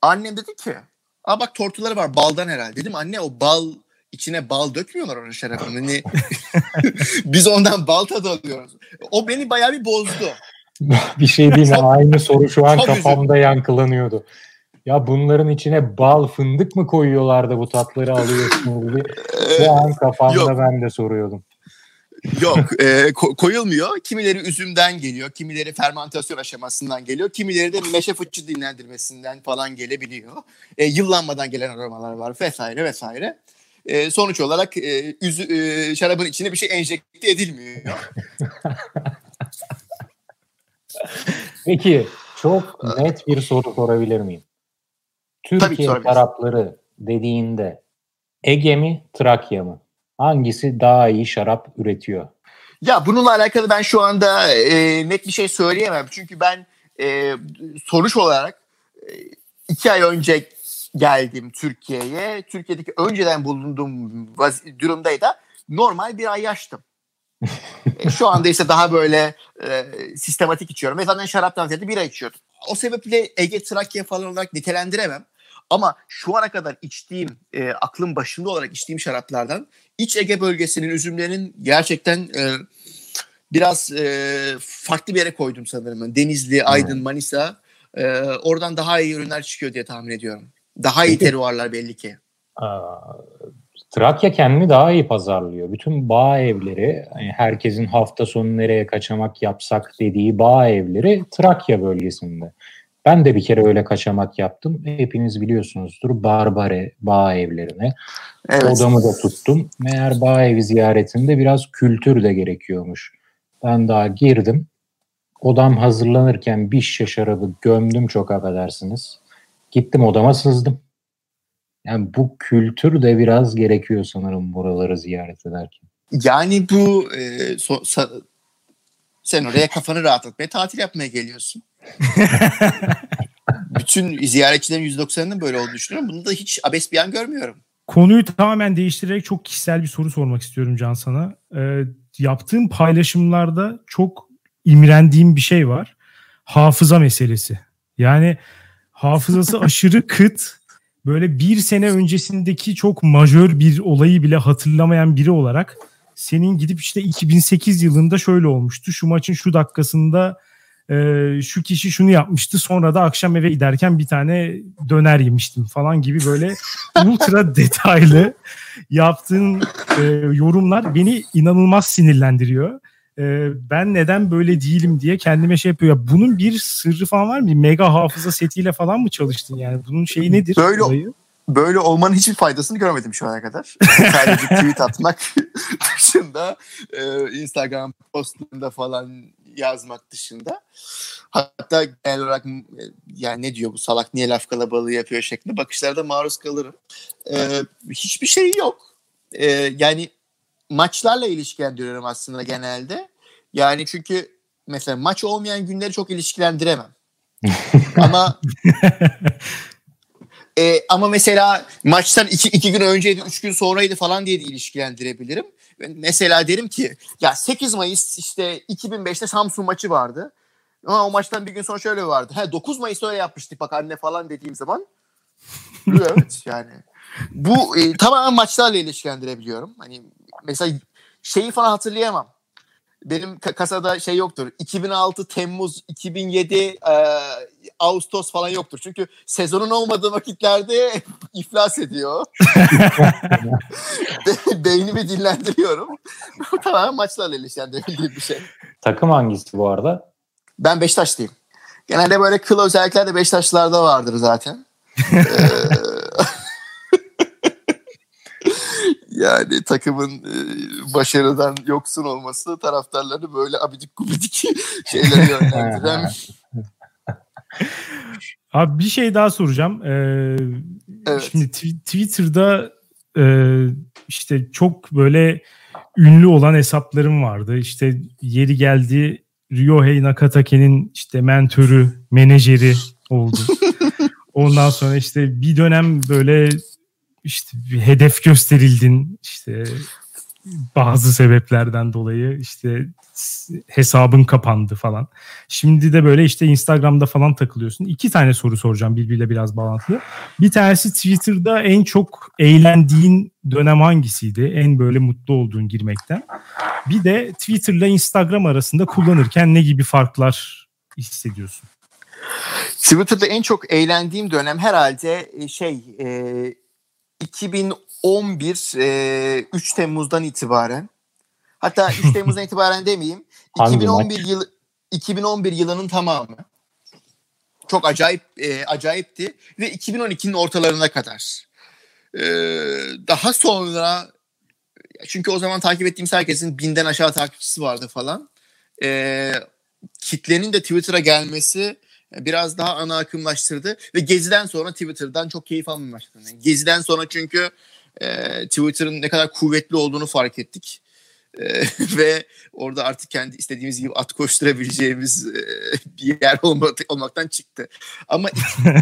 Annem dedi ki, aa bak tortuları var baldan herhalde. Dedim anne o bal içine bal dökmüyorlar onun şarabın. Hani biz ondan bal tadı alıyoruz. O beni bayağı bir bozdu. bir şey değil mi? Aynı soru şu an kafamda yankılanıyordu. Ya bunların içine bal fındık mı koyuyorlar da bu tatları alıyorsun diye. Şu an kafamda Yok. ben de soruyordum. Yok e, ko- koyulmuyor. Kimileri üzümden geliyor, kimileri fermentasyon aşamasından geliyor, kimileri de meşe fıçı dinlendirmesinden falan gelebiliyor. E, yıllanmadan gelen aromalar var vesaire vesaire. E, sonuç olarak e, üzü, e, şarabın içine bir şey enjekte edilmiyor. Peki çok net bir soru sorabilir miyim? Türkiye şarapları dediğinde Ege mi Trakya mı? Hangisi daha iyi şarap üretiyor? Ya bununla alakalı ben şu anda e, net bir şey söyleyemem. Çünkü ben e, sonuç olarak e, iki ay önce geldim Türkiye'ye. Türkiye'deki önceden bulunduğum durumdaydı. Normal bir ay yaştım. E, Şu anda ise daha böyle e, sistematik içiyorum. Ve zaten şaraptan ziyade bira içiyordum. O sebeple Ege Trakya falan olarak nitelendiremem. Ama şu ana kadar içtiğim, e, aklım başında olarak içtiğim şaraplardan İç Ege bölgesinin üzümlerinin gerçekten e, biraz e, farklı bir yere koydum sanırım. Denizli, Aydın, Manisa. E, oradan daha iyi ürünler çıkıyor diye tahmin ediyorum. Daha iyi teruarlar belli ki. Aa, Trakya kendini daha iyi pazarlıyor. Bütün bağ evleri, hani herkesin hafta sonu nereye kaçamak yapsak dediği bağ evleri Trakya bölgesinde. Ben de bir kere öyle kaçamak yaptım. Hepiniz biliyorsunuzdur Barbare bağ evlerine. Evet. Odamı da tuttum. Meğer bağ evi ziyaretinde biraz kültür de gerekiyormuş. Ben daha girdim. Odam hazırlanırken bir şişe şarabı gömdüm çok affedersiniz. Gittim odama sızdım. Yani bu kültür de biraz gerekiyor sanırım buraları ziyaret ederken. Yani bu e, so- sa- sen oraya kafanı rahatlatmaya, tatil yapmaya geliyorsun. Bütün ziyaretçilerin %90'ının böyle olduğunu düşünüyorum. Bunda da hiç abes bir an görmüyorum. Konuyu tamamen değiştirerek çok kişisel bir soru sormak istiyorum Can sana. Ee, yaptığım paylaşımlarda çok imrendiğim bir şey var. Hafıza meselesi. Yani hafızası aşırı kıt. Böyle bir sene öncesindeki çok majör bir olayı bile hatırlamayan biri olarak senin gidip işte 2008 yılında şöyle olmuştu. Şu maçın şu dakikasında e, şu kişi şunu yapmıştı. Sonra da akşam eve giderken bir tane döner yemiştim falan gibi böyle ultra detaylı yaptığın e, yorumlar beni inanılmaz sinirlendiriyor. E, ben neden böyle değilim diye kendime şey yapıyor. Ya bunun bir sırrı falan var mı? Bir mega hafıza setiyle falan mı çalıştın yani? Bunun şeyi nedir? Böyle- olayı? Böyle olmanın hiçbir faydasını görmedim şu ana kadar. Sadece tweet atmak dışında, e, Instagram postlarında falan yazmak dışında. Hatta genel olarak e, yani ne diyor bu salak niye laf kalabalığı yapıyor şeklinde bakışlarda maruz kalırım. E, hiçbir şey yok. E, yani maçlarla ilişkilendiriyorum aslında genelde. Yani çünkü mesela maç olmayan günleri çok ilişkilendiremem. Ama e, ama mesela maçtan iki, iki gün önceydi, üç gün sonraydı falan diye de ilişkilendirebilirim. Mesela derim ki ya 8 Mayıs işte 2005'te Samsun maçı vardı. Ama o maçtan bir gün sonra şöyle vardı. Ha 9 Mayıs'ta öyle yapmıştık bak anne falan dediğim zaman. evet yani. Bu e, tamamen maçlarla ilişkilendirebiliyorum. Hani mesela şeyi falan hatırlayamam. Benim ka- kasada şey yoktur. 2006 Temmuz, 2007 e, Ağustos falan yoktur. Çünkü sezonun olmadığı vakitlerde iflas ediyor. Be- Beynimi dinlendiriyorum. Bu tamamen maçlarla ilişkilendirebildiğim bir şey. Takım hangisi bu arada? Ben Beşiktaşlıyım. Genelde böyle kıl özellikler de Beşiktaşlılarda vardır zaten. Ee, yani takımın e, başarıdan yoksun olması taraftarları böyle abidik gubidik şeylere yönlendiren. Abi bir şey daha soracağım. Ee, Evet. Şimdi tw- Twitter'da e, işte çok böyle ünlü olan hesaplarım vardı. İşte yeri geldi Ryohei Nakatake'nin işte mentörü, menajeri oldu. Ondan sonra işte bir dönem böyle işte bir hedef gösterildin işte bazı sebeplerden dolayı işte hesabın kapandı falan. Şimdi de böyle işte Instagram'da falan takılıyorsun. İki tane soru soracağım birbiriyle biraz bağlantılı. Bir tanesi Twitter'da en çok eğlendiğin dönem hangisiydi? En böyle mutlu olduğun girmekten. Bir de Twitter'la Instagram arasında kullanırken ne gibi farklar hissediyorsun? Twitter'da en çok eğlendiğim dönem herhalde e, şey e, 2011 e, 3 Temmuz'dan itibaren hatta 3 Temmuz'dan itibaren demeyeyim Hangi 2011 maç? yılı 2011 yılının tamamı çok acayip e, acayipti ve 2012'nin ortalarına kadar. E, daha sonra çünkü o zaman takip ettiğimiz herkesin binden aşağı takipçisi vardı falan. E, kitlenin de Twitter'a gelmesi biraz daha ana akımlaştırdı ve Gezi'den sonra Twitter'dan çok keyif almaya başladım. Yani Gezi'den sonra çünkü e, Twitter'ın ne kadar kuvvetli olduğunu fark ettik. Ee, ve orada artık kendi istediğimiz gibi at koşturabileceğimiz e, bir yer olmak, olmaktan çıktı. Ama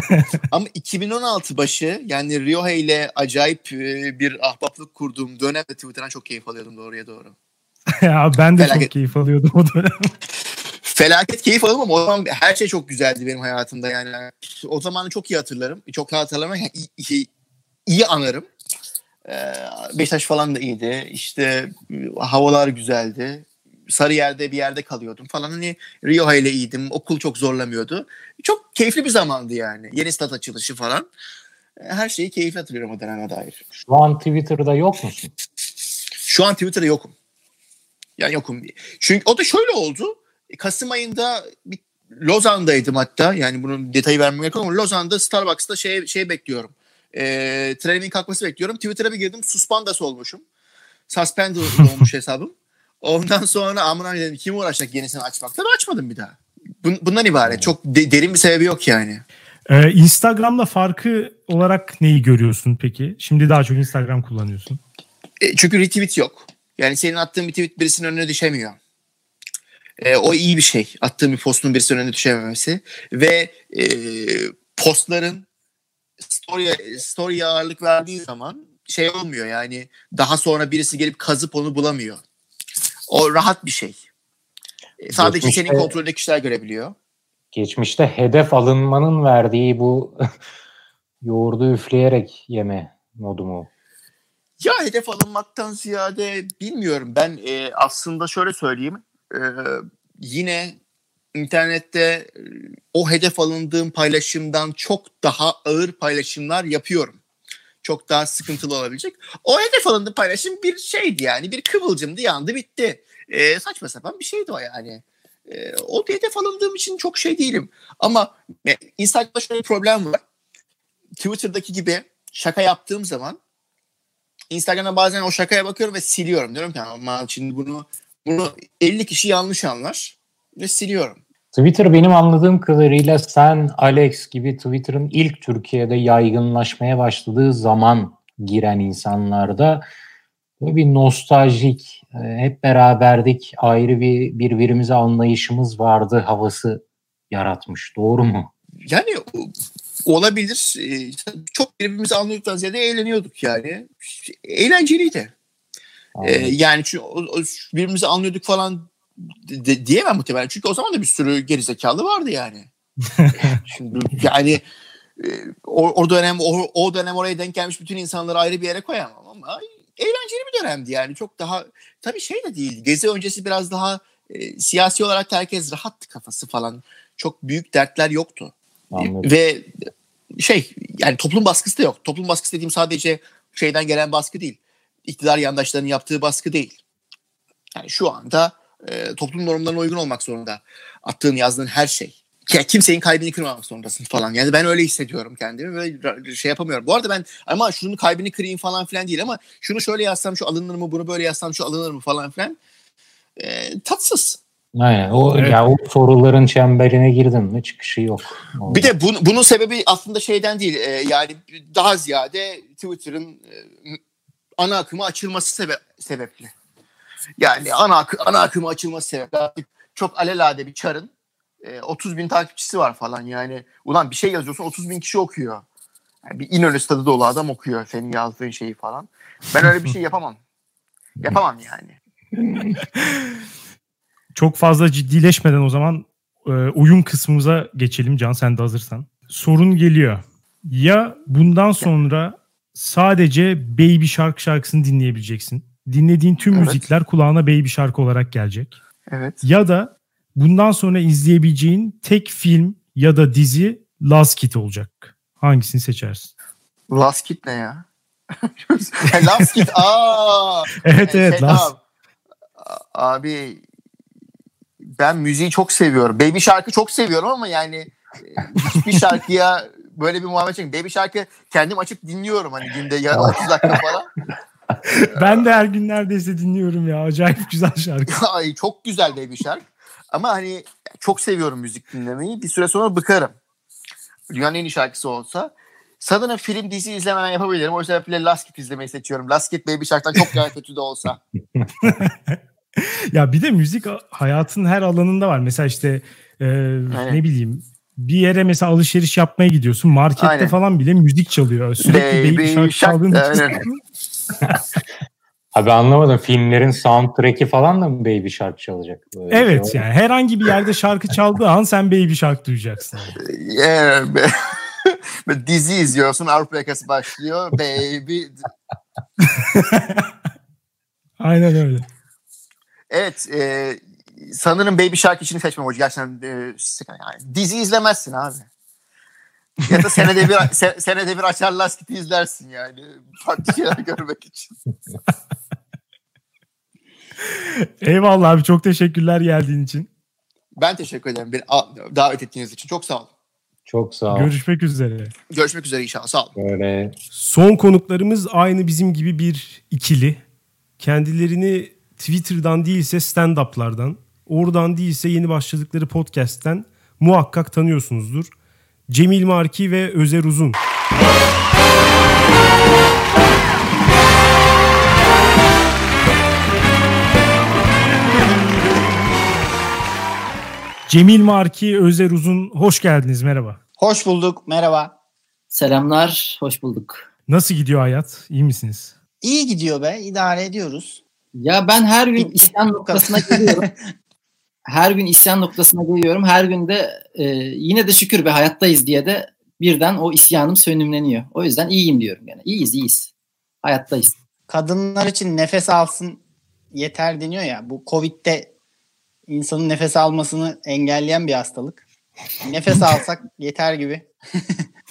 ama 2016 başı yani Rioja ile acayip e, bir ahbaplık kurduğum dönemde Twitter'dan çok keyif alıyordum doğruya doğru. ya ben de Felaket. çok keyif alıyordum o dönem. Felaket keyif aldım ama o zaman her şey çok güzeldi benim hayatımda yani. O zamanı çok iyi hatırlarım. Çok rahat hatırlarım. Yani iyi, iyi, iyi anarım. Ee, Beşiktaş falan da iyiydi. İşte havalar güzeldi. Sarıyer'de bir yerde kalıyordum falan. Hani Rio ile iyiydim. Okul çok zorlamıyordu. Çok keyifli bir zamandı yani. Yeni stat açılışı falan. Ee, Her şeyi keyifli hatırlıyorum o döneme dair. Şu an Twitter'da yok musun? Şu an Twitter'da yokum. Yani yokum. Çünkü o da şöyle oldu. Kasım ayında bir Lozan'daydım hatta. Yani bunun detayı vermem gerek ama Lozan'da Starbucks'ta şey, şey bekliyorum. E, trenimin kalkması bekliyorum. Twitter'a bir girdim. Suspandas olmuşum. Suspended olmuş hesabım. Ondan sonra aman dedim kim uğraşacak yenisini açmaktan açmadım bir daha. Bun- bundan ibaret. Çok de- derin bir sebebi yok yani. Ee, Instagram'la farkı olarak neyi görüyorsun peki? Şimdi daha çok Instagram kullanıyorsun. E, çünkü retweet yok. Yani senin attığın bir tweet birisinin önüne düşemiyor. E, o iyi bir şey. Attığın bir postun birisinin önüne düşememesi. Ve e, postların story, story'ye ağırlık verdiği zaman şey olmuyor yani daha sonra birisi gelip kazıp onu bulamıyor. O rahat bir şey. E, sadece Geçmişte- senin kontrolünde kişiler görebiliyor. Geçmişte hedef alınmanın verdiği bu yoğurdu üfleyerek yeme modu mu? Ya hedef alınmaktan ziyade bilmiyorum. Ben e, aslında şöyle söyleyeyim. E, yine internette e, o hedef alındığım paylaşımdan çok daha ağır paylaşımlar yapıyorum. Çok daha sıkıntılı olabilecek. O hedef alındığı paylaşım bir şeydi yani. Bir kıvılcımdı yandı bitti. E, saçma sapan bir şeydi o yani. E, o hedef alındığım için çok şey değilim. Ama e, Instagram'da şöyle bir problem var. Twitter'daki gibi şaka yaptığım zaman Instagram'da bazen o şakaya bakıyorum ve siliyorum. Diyorum ki ama şimdi bunu bunu 50 kişi yanlış anlar ve siliyorum. Twitter benim anladığım kadarıyla sen Alex gibi Twitter'ın ilk Türkiye'de yaygınlaşmaya başladığı zaman giren insanlarda böyle bir nostaljik, e, hep beraberdik, ayrı bir birbirimize anlayışımız vardı havası yaratmış. Doğru mu? Yani olabilir. Ee, Çok birbirimizi anladıktan ziyade eğleniyorduk yani. Eğlenceliydi. Ee, yani çünkü o- o- birbirimizi anlıyorduk falan de- diyemem muhtemelen. Çünkü o zaman da bir sürü gerizekalı vardı yani. Şimdi yani e, o, o dönem o, o dönem oraya denk gelmiş bütün insanları ayrı bir yere koyamam ama eğlenceli bir dönemdi yani. Çok daha tabii şey de değil. Gezi öncesi biraz daha e, siyasi olarak herkes rahattı kafası falan. Çok büyük dertler yoktu. Anladım. Ve şey yani toplum baskısı da yok. Toplum baskısı dediğim sadece şeyden gelen baskı değil. İktidar yandaşlarının yaptığı baskı değil. Yani şu anda e, toplum normlarına uygun olmak zorunda. Attığın yazdığın her şey. Ya kimsenin kalbini kırmamak zorundasın falan. Yani ben öyle hissediyorum kendimi ve şey yapamıyorum. Bu arada ben ama şunun kalbini kırayım falan filan değil ama şunu şöyle yazsam şu alınır mı bunu böyle yazsam şu alınır mı falan filan. E, tatsız. Aynen. O, Evet. ya o soruların çemberine girdin mi çıkışı yok. Bir de bun- bunun sebebi aslında şeyden değil. e, yani daha ziyade Twitter'ın e, ana akımı açılması sebe- sebepli. Yani ana, akı- ana akımı açılması sebeple artık çok alelade bir çarın e, 30 bin takipçisi var falan yani. Ulan bir şey yazıyorsun 30 bin kişi okuyor. Yani bir İnönü stadı dolu adam okuyor senin yazdığın şeyi falan. Ben öyle bir şey yapamam. Yapamam yani. Çok fazla ciddileşmeden o zaman e, oyun kısmımıza geçelim Can sen de hazırsan. Sorun geliyor. Ya bundan sonra sadece Baby Shark şarkısını dinleyebileceksin. Dinlediğin tüm Evet. müzikler kulağına Baby Shark olarak gelecek. Evet. Ya da bundan sonra izleyebileceğin tek film ya da dizi Last Kid olacak. Hangisini seçersin? Last Kid ne ya? Last Kid. Aa. Evet evet şey, Last. abi ben müziği çok seviyorum. Baby şarkı çok seviyorum ama yani e, hiçbir şarkıya böyle bir muhabbet çekmiyorum. Baby şarkı kendim açıp dinliyorum hani günde ya 30 dakika falan. Ben de her gün neredeyse dinliyorum ya. Acayip güzel şarkı. Ay çok güzel Baby şarkı. Ama hani çok seviyorum müzik dinlemeyi. Bir süre sonra bıkarım. Dünyanın en iyi şarkısı olsa. Sanırım film dizi izlemeden yapabilirim. O sebeple Last Kid izlemeyi seçiyorum. Last Kid Baby Shark'tan çok daha kötü de olsa. ya bir de müzik hayatın her alanında var. Mesela işte e, ne bileyim bir yere mesela alışveriş yapmaya gidiyorsun. Markette Aynen. falan bile müzik çalıyor. Sürekli Baby, Baby Shark çaldığın için. Abi anlamadım. Filmlerin soundtrack'i falan da mı Baby Shark çalacak? Böyle evet şey yani herhangi bir yerde şarkı çaldığı an sen Baby Shark duyacaksın. Yeah. Dizi izliyorsun Avrupa yakası başlıyor. Baby. Aynen öyle. Evet. E, sanırım Baby Shark için seçmem hocam. Gerçekten e, yani, dizi izlemezsin abi. ya da senede bir se, senede bir açar Last izlersin yani. Farklı şeyler görmek için. Eyvallah abi çok teşekkürler geldiğin için. Ben teşekkür ederim. Beni davet ettiğiniz için. Çok sağ olun. Çok sağ ol. Görüşmek üzere. Görüşmek üzere inşallah. Sağ olun. Böyle. Son konuklarımız aynı bizim gibi bir ikili. Kendilerini Twitter'dan değilse stand-up'lardan, oradan değilse yeni başladıkları podcast'ten muhakkak tanıyorsunuzdur. Cemil Marki ve Özer Uzun. Cemil Marki, Özer Uzun hoş geldiniz merhaba. Hoş bulduk merhaba. Selamlar, hoş bulduk. Nasıl gidiyor hayat? İyi misiniz? İyi gidiyor be, idare ediyoruz. Ya ben her gün isyan noktasına geliyorum. her gün isyan noktasına geliyorum. Her gün de e, yine de şükür be hayattayız diye de birden o isyanım sönümleniyor. O yüzden iyiyim diyorum yani. İyiyiz, iyiyiz. Hayattayız. Kadınlar için nefes alsın yeter deniyor ya. Bu Covid'de insanın nefes almasını engelleyen bir hastalık. Nefes alsak yeter gibi.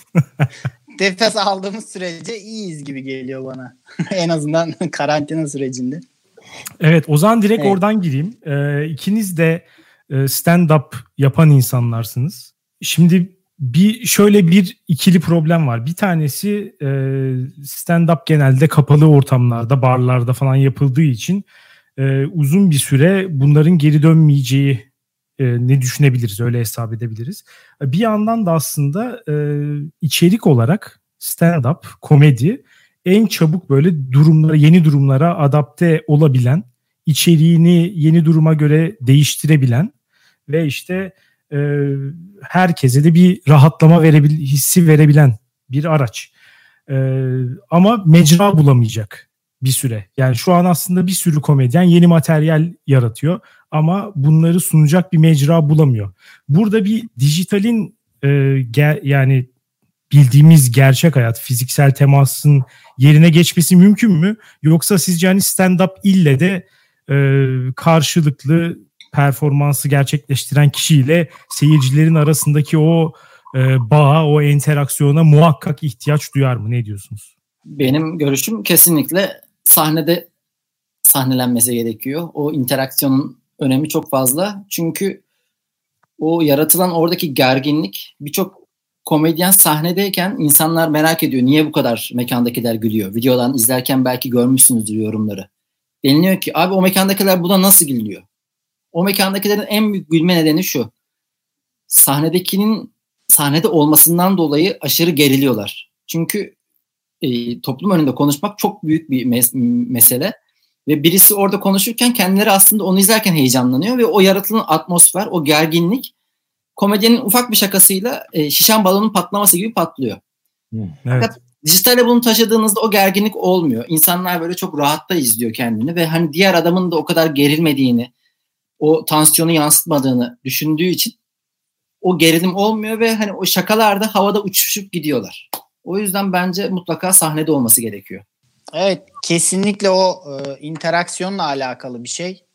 nefes aldığımız sürece iyiyiz gibi geliyor bana. en azından karantina sürecinde. Evet o zaman direkt evet. oradan gireyim. Ee, ikiniz de e, stand-up yapan insanlarsınız. Şimdi bir şöyle bir ikili problem var. Bir tanesi e, stand-up genelde kapalı ortamlarda, barlarda falan yapıldığı için e, uzun bir süre bunların geri dönmeyeceği e, ne düşünebiliriz, öyle hesap edebiliriz. Bir yandan da aslında e, içerik olarak stand-up, komedi en çabuk böyle durumlara, yeni durumlara adapte olabilen, içeriğini yeni duruma göre değiştirebilen ve işte e, herkese de bir rahatlama verebil hissi verebilen bir araç. E, ama mecra bulamayacak bir süre. Yani şu an aslında bir sürü komedyen yeni materyal yaratıyor ama bunları sunacak bir mecra bulamıyor. Burada bir dijitalin e, ge, yani bildiğimiz gerçek hayat, fiziksel temasın yerine geçmesi mümkün mü? Yoksa sizce hani stand-up ille de e, karşılıklı performansı gerçekleştiren kişiyle seyircilerin arasındaki o e, bağa, o interaksiyona muhakkak ihtiyaç duyar mı? Ne diyorsunuz? Benim görüşüm kesinlikle sahnede sahnelenmesi gerekiyor. O interaksiyonun önemi çok fazla. Çünkü o yaratılan oradaki gerginlik birçok komedyen sahnedeyken insanlar merak ediyor. Niye bu kadar mekandakiler gülüyor? Videodan izlerken belki görmüşsünüzdür yorumları. Deniliyor ki abi o mekandakiler buna nasıl gülüyor? O mekandakilerin en büyük gülme nedeni şu. Sahnedekinin sahnede olmasından dolayı aşırı geriliyorlar. Çünkü e, toplum önünde konuşmak çok büyük bir mes- mesele. Ve birisi orada konuşurken kendileri aslında onu izlerken heyecanlanıyor ve o yaratılan atmosfer, o gerginlik komedyenin ufak bir şakasıyla e, şişen balonun patlaması gibi patlıyor. evet. Fakat dijitale bunu taşıdığınızda o gerginlik olmuyor. İnsanlar böyle çok rahatta izliyor kendini ve hani diğer adamın da o kadar gerilmediğini, o tansiyonu yansıtmadığını düşündüğü için o gerilim olmuyor ve hani o şakalarda havada uçuşup gidiyorlar. O yüzden bence mutlaka sahnede olması gerekiyor. Evet kesinlikle o e, interaksiyonla alakalı bir şey.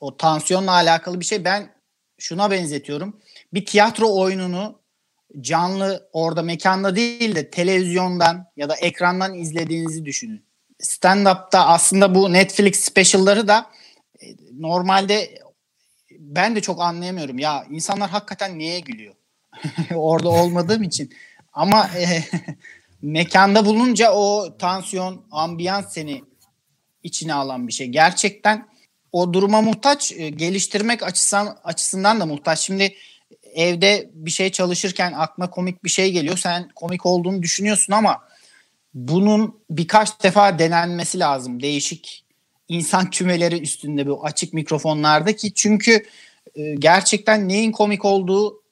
O tansiyonla alakalı bir şey. Ben şuna benzetiyorum. Bir tiyatro oyununu canlı orada mekanda değil de televizyondan ya da ekrandan izlediğinizi düşünün. Stand-up'ta aslında bu Netflix special'ları da e, normalde ben de çok anlayamıyorum. Ya insanlar hakikaten niye gülüyor? orada olmadığım için. Ama e, mekanda bulununca o tansiyon, ambiyans seni içine alan bir şey. Gerçekten o duruma muhtaç, e, geliştirmek açısından, açısından da muhtaç. Şimdi evde bir şey çalışırken aklına komik bir şey geliyor. Sen komik olduğunu düşünüyorsun ama bunun birkaç defa denenmesi lazım. Değişik insan kümeleri üstünde bu açık mikrofonlardaki çünkü e, gerçekten neyin komik olduğu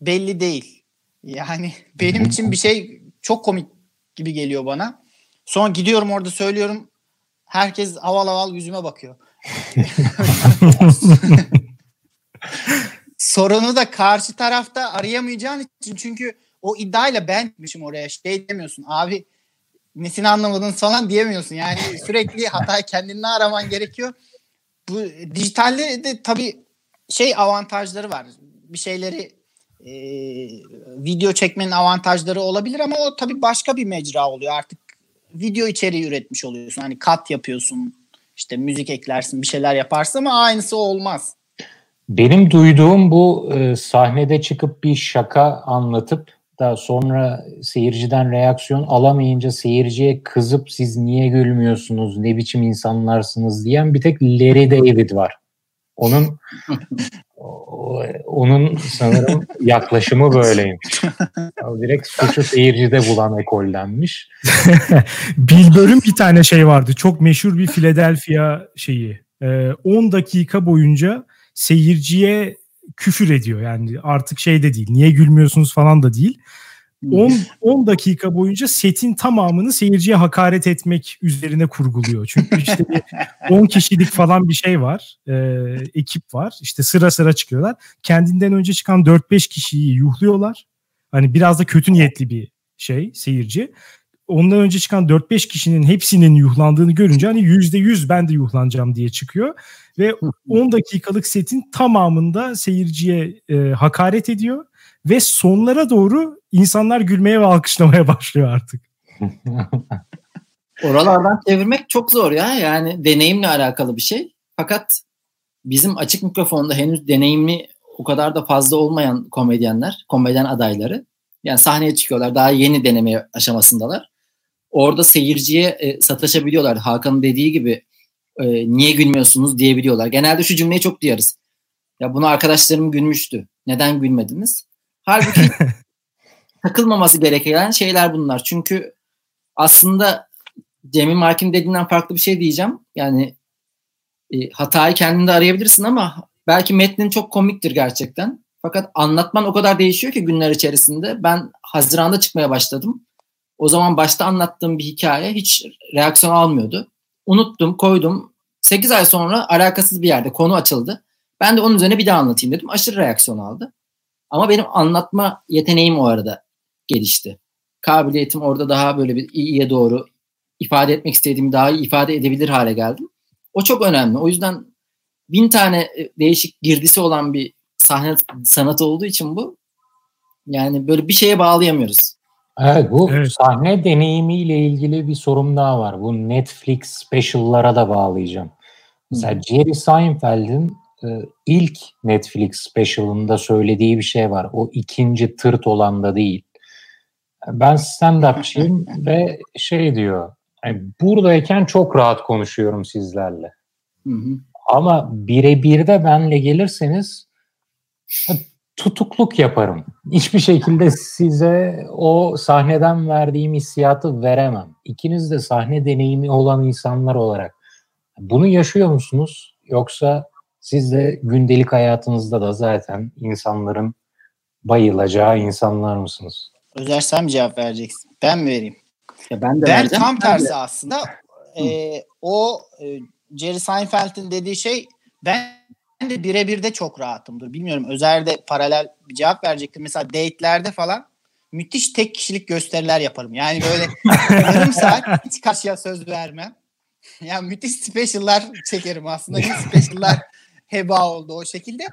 belli değil. Yani benim için bir şey çok komik gibi geliyor bana. Sonra gidiyorum orada söylüyorum. Herkes aval aval yüzüme bakıyor. Sorunu da karşı tarafta arayamayacağın için çünkü o iddiayla ben gitmişim oraya şey demiyorsun abi nesini anlamadın falan diyemiyorsun. Yani sürekli hatayı kendini araman gerekiyor. Bu dijitalde de tabii şey avantajları var. Bir şeyleri e, video çekmenin avantajları olabilir ama o tabii başka bir mecra oluyor. Artık video içeriği üretmiş oluyorsun. Hani kat yapıyorsun, işte müzik eklersin, bir şeyler yaparsın ama aynısı olmaz. Benim duyduğum bu e, sahnede çıkıp bir şaka anlatıp da sonra seyirciden reaksiyon alamayınca seyirciye kızıp siz niye gülmüyorsunuz, ne biçim insanlarsınız diyen bir tek Larry David var. Onun onun sanırım yaklaşımı böyleymiş. Direkt suçu seyircide bulan ekollenmiş. Bill Burr'ün bir tane şey vardı. Çok meşhur bir Philadelphia şeyi. 10 ee, dakika boyunca seyirciye küfür ediyor. Yani artık şey de değil. Niye gülmüyorsunuz falan da değil. 10 10 dakika boyunca setin tamamını seyirciye hakaret etmek üzerine kurguluyor. Çünkü işte 10 kişilik falan bir şey var. E, ekip var. İşte sıra sıra çıkıyorlar. Kendinden önce çıkan 4-5 kişiyi yuhluyorlar. Hani biraz da kötü niyetli bir şey seyirci. Ondan önce çıkan 4-5 kişinin hepsinin yuhlandığını görünce hani %100 ben de yuhlanacağım diye çıkıyor. Ve 10 dakikalık setin tamamında seyirciye e, hakaret ediyor ve sonlara doğru insanlar gülmeye ve alkışlamaya başlıyor artık. Oralardan çevirmek çok zor ya. Yani deneyimle alakalı bir şey. Fakat bizim açık mikrofonda henüz deneyimi o kadar da fazla olmayan komedyenler, komedyen adayları yani sahneye çıkıyorlar. Daha yeni deneme aşamasındalar. Orada seyirciye e, sataşabiliyorlar. Hakan'ın dediği gibi e, niye gülmüyorsunuz diyebiliyorlar. Genelde şu cümleyi çok duyarız. Ya bunu arkadaşlarım gülmüştü. Neden gülmediniz? Halbuki takılmaması gereken şeyler bunlar. Çünkü aslında Cemil Markin dediğinden farklı bir şey diyeceğim. Yani e, hatayı kendinde arayabilirsin ama belki metnin çok komiktir gerçekten. Fakat anlatman o kadar değişiyor ki günler içerisinde. Ben Haziran'da çıkmaya başladım. O zaman başta anlattığım bir hikaye hiç reaksiyon almıyordu. Unuttum, koydum. 8 ay sonra alakasız bir yerde konu açıldı. Ben de onun üzerine bir daha anlatayım dedim. Aşırı reaksiyon aldı. Ama benim anlatma yeteneğim o arada gelişti. Kabiliyetim orada daha böyle bir iyiye doğru ifade etmek istediğimi daha iyi ifade edebilir hale geldim. O çok önemli. O yüzden bin tane e, değişik girdisi olan bir sahne sanatı olduğu için bu yani böyle bir şeye bağlayamıyoruz. Evet bu evet. sahne deneyimiyle ilgili bir sorum daha var. Bu Netflix special'lara da bağlayacağım. Mesela Jerry Seinfeld'in e, ilk Netflix special'ında söylediği bir şey var. O ikinci tırt olan da değil. Ben stand-upçıyım ve şey diyor. Yani buradayken çok rahat konuşuyorum sizlerle. Hı hı. Ama birebir de benle gelirseniz tutukluk yaparım. Hiçbir şekilde size o sahneden verdiğim hissiyatı veremem. İkiniz de sahne deneyimi olan insanlar olarak bunu yaşıyor musunuz? Yoksa siz de gündelik hayatınızda da zaten insanların bayılacağı insanlar mısınız? Özer sen mi cevap vereceksin? Ben mi vereyim? Ya ben de ben tam tersi de. aslında. E, o e, Jerry Seinfeld'in dediği şey ben de birebir de çok rahatımdır. Bilmiyorum Özer'de paralel bir cevap verecektim. Mesela date'lerde falan müthiş tek kişilik gösteriler yaparım. Yani böyle yarım saat hiç karşıya söz vermem. Yani müthiş special'lar çekerim aslında. Hiç special'lar heba oldu o şekilde.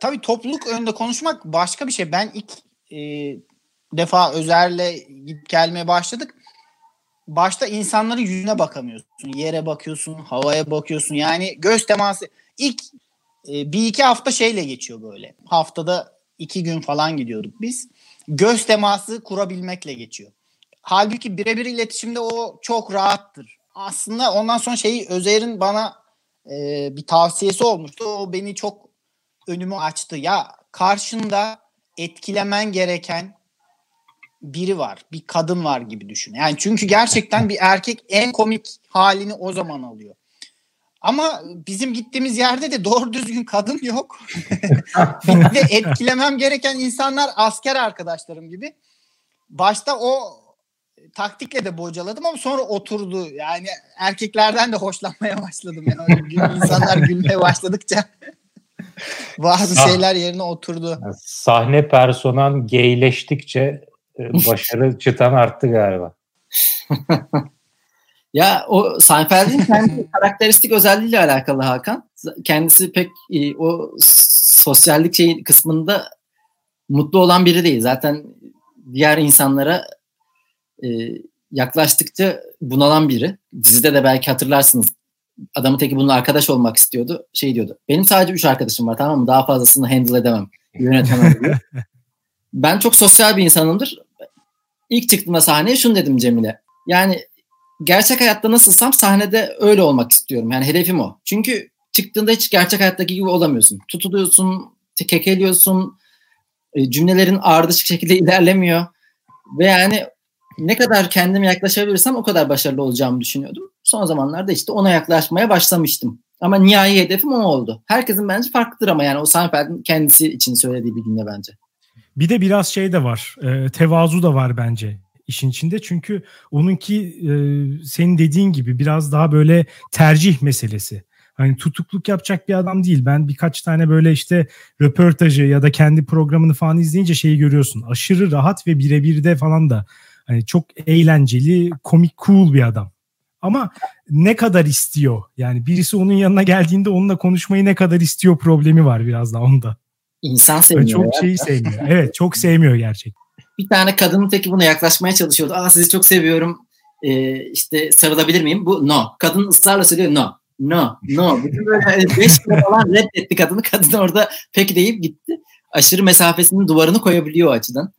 Tabii topluluk önünde konuşmak başka bir şey. Ben ilk e, defa Özer'le gidip gelmeye başladık. Başta insanların yüzüne bakamıyorsun. Yere bakıyorsun, havaya bakıyorsun. Yani göz teması. ilk e, bir iki hafta şeyle geçiyor böyle. Haftada iki gün falan gidiyorduk biz. Göz teması kurabilmekle geçiyor. Halbuki birebir iletişimde o çok rahattır. Aslında ondan sonra şeyi Özer'in bana e, bir tavsiyesi olmuştu. O beni çok önümü açtı. Ya karşında etkilemen gereken biri var. Bir kadın var gibi düşün. Yani çünkü gerçekten bir erkek en komik halini o zaman alıyor. Ama bizim gittiğimiz yerde de doğru düzgün kadın yok. Ve etkilemem gereken insanlar asker arkadaşlarım gibi. Başta o taktikle de bocaladım ama sonra oturdu. Yani erkeklerden de hoşlanmaya başladım. Yani insanlar gülmeye başladıkça bazı Ah. şeyler yerine oturdu. Sahne personan geyleştikçe e, başarı çıtan arttı galiba. Ya o Seinfeld'in kendi karakteristik özelliğiyle alakalı Hakan. Kendisi pek e, o sosyallik şey kısmında mutlu olan biri değil. Zaten diğer insanlara e, yaklaştıkça bunalan biri. Dizide de belki hatırlarsınız. Adamın teki bununla arkadaş olmak istiyordu. Şey diyordu. Benim sadece üç arkadaşım var tamam mı? Daha fazlasını handle edemem. Yönetemem diyor. ben çok sosyal bir insanımdır. İlk çıktığımda sahneye şunu dedim Cemile. Yani gerçek hayatta nasılsam sahnede öyle olmak istiyorum. Yani hedefim o. Çünkü çıktığında hiç gerçek hayattaki gibi olamıyorsun. Tutuluyorsun, kekeliyorsun, e, cümlelerin ardışık şekilde ilerlemiyor. Ve yani ne kadar kendime yaklaşabilirsem o kadar başarılı olacağımı düşünüyordum. Son zamanlarda işte ona yaklaşmaya başlamıştım. Ama nihai hedefim o oldu. Herkesin bence farklıdır ama yani o Seinfeld'in kendisi için söylediği bir cümle bence. Bir de biraz şey de var. E, tevazu da var bence işin içinde. Çünkü onunki e, senin dediğin gibi biraz daha böyle tercih meselesi. Hani tutukluk yapacak bir adam değil. Ben birkaç tane böyle işte röportajı ya da kendi programını falan izleyince şeyi görüyorsun. Aşırı rahat ve birebir de falan da hani çok eğlenceli, komik, cool bir adam. Ama ne kadar istiyor? Yani birisi onun yanına geldiğinde onunla konuşmayı ne kadar istiyor problemi var biraz da onda. İnsan sevmiyor. Çok ya. şeyi sevmiyor. Evet çok sevmiyor gerçekten. Bir tane kadının teki buna yaklaşmaya çalışıyordu. Aa sizi çok seviyorum. Ee, işte sarılabilir miyim? Bu no. Kadın ısrarla söylüyor no. No. No. Bütün böyle hani beş kere falan reddetti kadını. Kadın orada peki deyip gitti. Aşırı mesafesinin duvarını koyabiliyor o açıdan.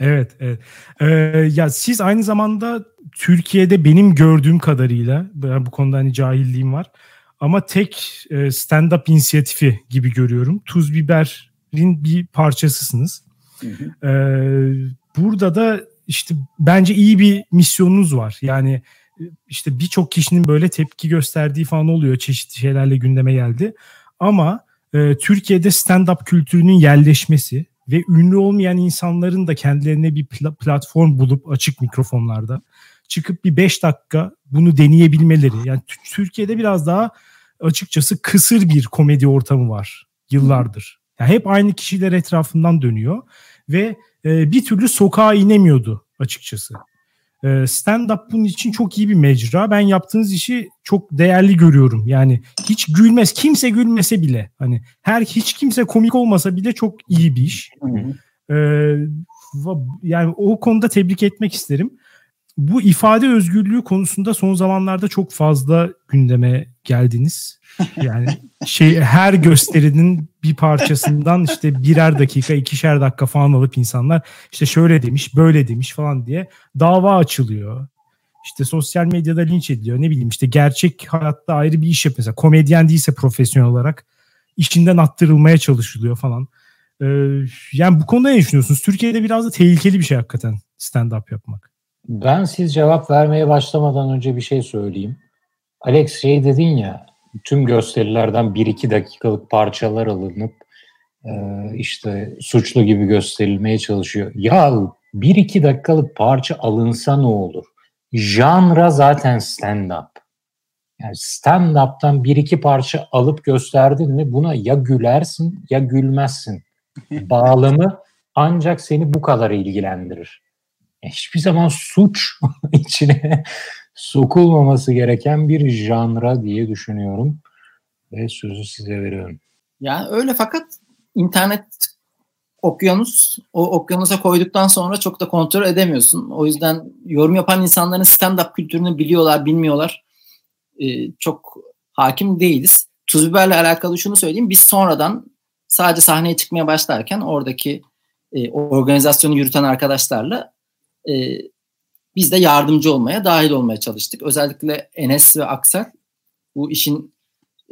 Evet, evet. Ee, ya siz aynı zamanda Türkiye'de benim gördüğüm kadarıyla bu konuda hani cahilliğim var. Ama tek e, stand-up inisiyatifi gibi görüyorum. Tuz Biber'in bir parçasısınız. Hı hı. Ee, burada da işte bence iyi bir misyonunuz var. Yani e, işte birçok kişinin böyle tepki gösterdiği falan oluyor. Çeşitli şeylerle gündeme geldi. Ama e, Türkiye'de stand-up kültürünün yerleşmesi ve ünlü olmayan insanların da kendilerine bir pla- platform bulup açık mikrofonlarda çıkıp bir 5 dakika bunu deneyebilmeleri. Yani Türkiye'de biraz daha açıkçası kısır bir komedi ortamı var yıllardır. Yani hep aynı kişiler etrafından dönüyor ve e, bir türlü sokağa inemiyordu açıkçası. E, Stand-up bunun için çok iyi bir mecra. Ben yaptığınız işi çok değerli görüyorum. Yani hiç gülmez, kimse gülmese bile hani her hiç kimse komik olmasa bile çok iyi bir iş. Hı hı. Va- yani o konuda tebrik etmek isterim. Bu ifade özgürlüğü konusunda son zamanlarda çok fazla gündeme geldiniz. Yani şey her gösterinin bir parçasından işte birer dakika, ikişer dakika falan alıp insanlar işte şöyle demiş, böyle demiş falan diye dava açılıyor. İşte sosyal medyada linç ediliyor. Ne bileyim işte gerçek hayatta ayrı bir iş. Mesela komedyen değilse profesyonel olarak işinden attırılmaya çalışılıyor falan. Ee, yani bu konuda ne düşünüyorsunuz? Türkiye'de biraz da tehlikeli bir şey hakikaten stand-up yapmak. Ben siz cevap vermeye başlamadan önce bir şey söyleyeyim. Alex şey dedin ya tüm gösterilerden 1-2 dakikalık parçalar alınıp e, işte suçlu gibi gösterilmeye çalışıyor. Ya 1-2 dakikalık parça alınsa ne olur? Janra zaten stand-up. Yani stand-up'tan 1-2 parça alıp gösterdin mi buna ya gülersin ya gülmezsin. Bağlamı ancak seni bu kadar ilgilendirir. Hiçbir zaman suç içine sokulmaması gereken bir janra diye düşünüyorum. Ve sözü size veriyorum. Yani öyle fakat internet okyanus o okyanusa koyduktan sonra çok da kontrol edemiyorsun. O yüzden yorum yapan insanların stand-up kültürünü biliyorlar, bilmiyorlar. Ee, çok hakim değiliz. Tuz biberle alakalı şunu söyleyeyim. Biz sonradan sadece sahneye çıkmaya başlarken oradaki e, organizasyonu yürüten arkadaşlarla e, biz de yardımcı olmaya, dahil olmaya çalıştık. Özellikle Enes ve Aksel bu işin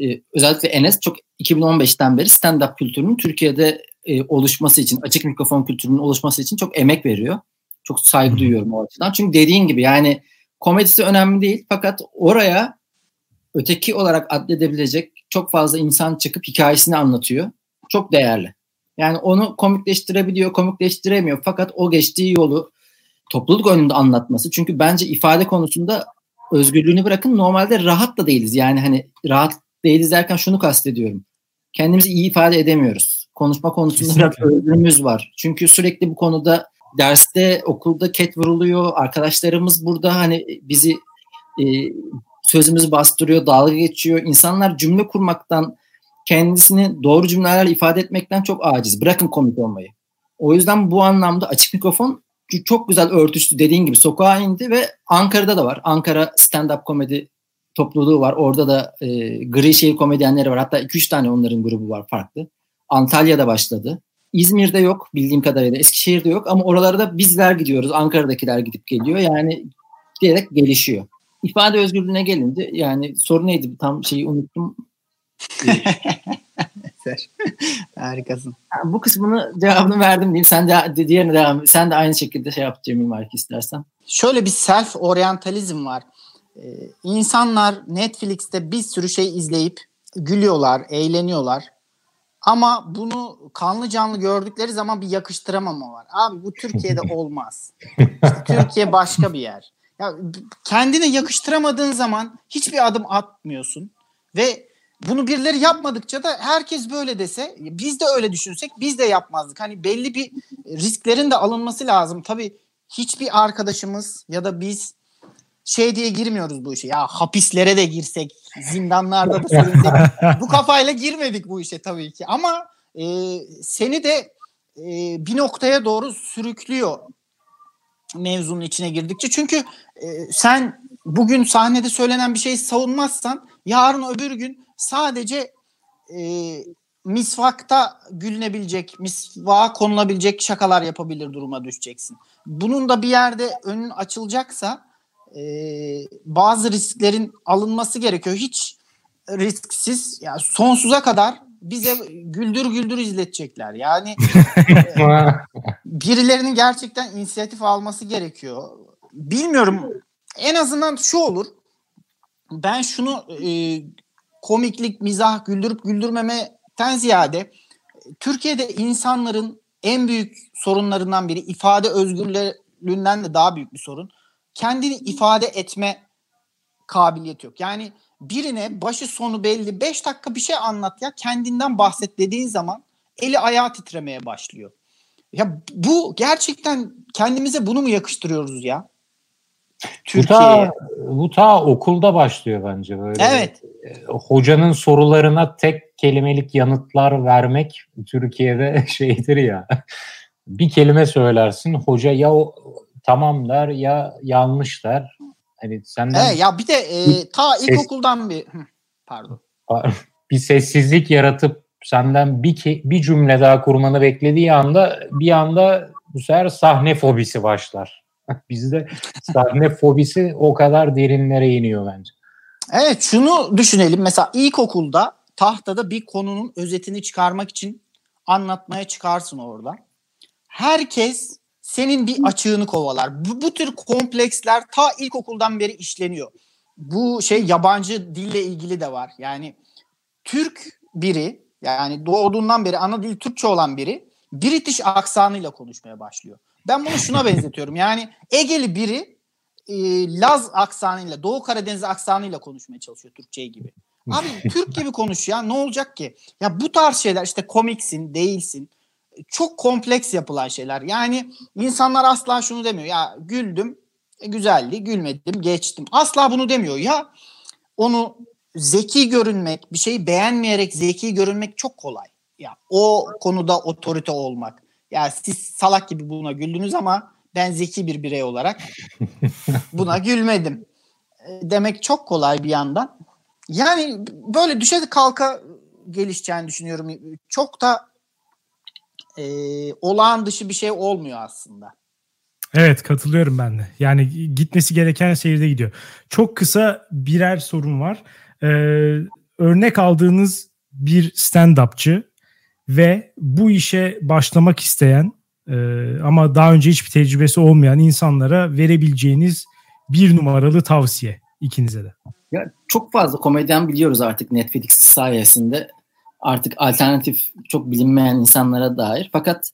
e, özellikle Enes çok 2015'ten beri stand-up kültürünün Türkiye'de e, oluşması için, açık mikrofon kültürünün oluşması için çok emek veriyor. Çok saygı duyuyorum o açıdan. Çünkü dediğin gibi yani komedisi önemli değil fakat oraya öteki olarak adledebilecek çok fazla insan çıkıp hikayesini anlatıyor. Çok değerli. Yani onu komikleştirebiliyor, komikleştiremiyor. Fakat o geçtiği yolu topluluk önünde anlatması. Çünkü bence ifade konusunda özgürlüğünü bırakın normalde rahat da değiliz. Yani hani rahat değiliz derken şunu kastediyorum. Kendimizi iyi ifade edemiyoruz. Konuşma konusunda biraz özgürlüğümüz var. Çünkü sürekli bu konuda derste, okulda ket vuruluyor. Arkadaşlarımız burada hani bizi e, sözümüzü bastırıyor, dalga geçiyor. İnsanlar cümle kurmaktan, kendisini doğru cümlelerle ifade etmekten çok aciz. Bırakın komik olmayı. O yüzden bu anlamda açık mikrofon çok güzel örtüştü dediğin gibi sokağa indi ve Ankara'da da var. Ankara stand-up komedi topluluğu var. Orada da e, gri şehir komedyenleri var. Hatta 2-3 tane onların grubu var farklı. Antalya'da başladı. İzmir'de yok bildiğim kadarıyla. Eskişehir'de yok ama oralarda bizler gidiyoruz. Ankara'dakiler gidip geliyor. Yani diyerek gelişiyor. İfade özgürlüğüne gelince yani soru neydi tam şeyi unuttum. Harikasın. Yani bu kısmını cevabını verdim diyeyim. Sen de diğerine devam. Sen de aynı şekilde şey yap Cemil Mark istersen. Şöyle bir self oryantalizm var. Ee, insanlar Netflix'te bir sürü şey izleyip gülüyorlar, eğleniyorlar. Ama bunu kanlı canlı gördükleri zaman bir yakıştıramama var. Abi bu Türkiye'de olmaz. İşte Türkiye başka bir yer. Ya kendine yakıştıramadığın zaman hiçbir adım atmıyorsun ve bunu birileri yapmadıkça da herkes böyle dese biz de öyle düşünsek biz de yapmazdık. Hani belli bir risklerin de alınması lazım. Tabii hiçbir arkadaşımız ya da biz şey diye girmiyoruz bu işe. Ya hapislere de girsek, zindanlarda da sürünsek. bu kafayla girmedik bu işe tabii ki. Ama e, seni de e, bir noktaya doğru sürüklüyor mevzunun içine girdikçe. Çünkü e, sen bugün sahnede söylenen bir şeyi savunmazsan yarın öbür gün sadece e, misvakta gülünebilecek, misvağa konulabilecek şakalar yapabilir duruma düşeceksin. Bunun da bir yerde önün açılacaksa e, bazı risklerin alınması gerekiyor. Hiç risksiz yani sonsuza kadar bize güldür güldür izletecekler. Yani birilerinin gerçekten inisiyatif alması gerekiyor. Bilmiyorum. En azından şu olur. Ben şunu e, komiklik, mizah, güldürüp güldürmemeden ziyade Türkiye'de insanların en büyük sorunlarından biri ifade özgürlüğünden de daha büyük bir sorun. Kendini ifade etme kabiliyeti yok. Yani birine başı sonu belli 5 dakika bir şey anlat ya kendinden bahset dediğin zaman eli ayağı titremeye başlıyor. Ya bu gerçekten kendimize bunu mu yakıştırıyoruz ya? Türkiye. Bu ta, bu ta okulda başlıyor bence böyle. Evet. E, hocanın sorularına tek kelimelik yanıtlar vermek Türkiye'de şeydir ya. Bir kelime söylersin hoca ya o, tamam der ya yanlış der. Hani senden evet, ya bir de e, ta ilkokuldan bir pardon. Bir sessizlik yaratıp senden bir bir cümle daha kurmanı beklediği anda bir anda bu sefer sahne fobisi başlar. Bizde sahne fobisi o kadar derinlere iniyor bence. Evet şunu düşünelim. Mesela ilkokulda tahtada bir konunun özetini çıkarmak için anlatmaya çıkarsın orada. Herkes senin bir açığını kovalar. Bu, bu tür kompleksler ta ilkokuldan beri işleniyor. Bu şey yabancı dille ilgili de var. Yani Türk biri yani doğduğundan beri ana dil Türkçe olan biri British aksanıyla konuşmaya başlıyor. Ben bunu şuna benzetiyorum. Yani Egeli biri e, Laz aksanıyla, Doğu Karadeniz aksanıyla konuşmaya çalışıyor Türkçe gibi. Abi Türk gibi konuş ya ne olacak ki? Ya bu tarz şeyler işte komiksin, değilsin. Çok kompleks yapılan şeyler. Yani insanlar asla şunu demiyor. Ya güldüm, e, güzeldi, gülmedim, geçtim. Asla bunu demiyor. Ya onu zeki görünmek, bir şeyi beğenmeyerek zeki görünmek çok kolay. Ya o konuda otorite olmak. Ya siz salak gibi buna güldünüz ama ben zeki bir birey olarak buna gülmedim. E, demek çok kolay bir yandan. Yani böyle düşe kalka gelişeceğini düşünüyorum. Çok da e, olağan dışı bir şey olmuyor aslında. Evet katılıyorum ben de. Yani gitmesi gereken seyirde gidiyor. Çok kısa birer sorun var. Ee, örnek aldığınız bir stand-upçı ve bu işe başlamak isteyen e, ama daha önce hiçbir tecrübesi olmayan insanlara verebileceğiniz bir numaralı tavsiye ikinize de. Ya çok fazla komedyen biliyoruz artık Netflix sayesinde. Artık alternatif çok bilinmeyen insanlara dair. Fakat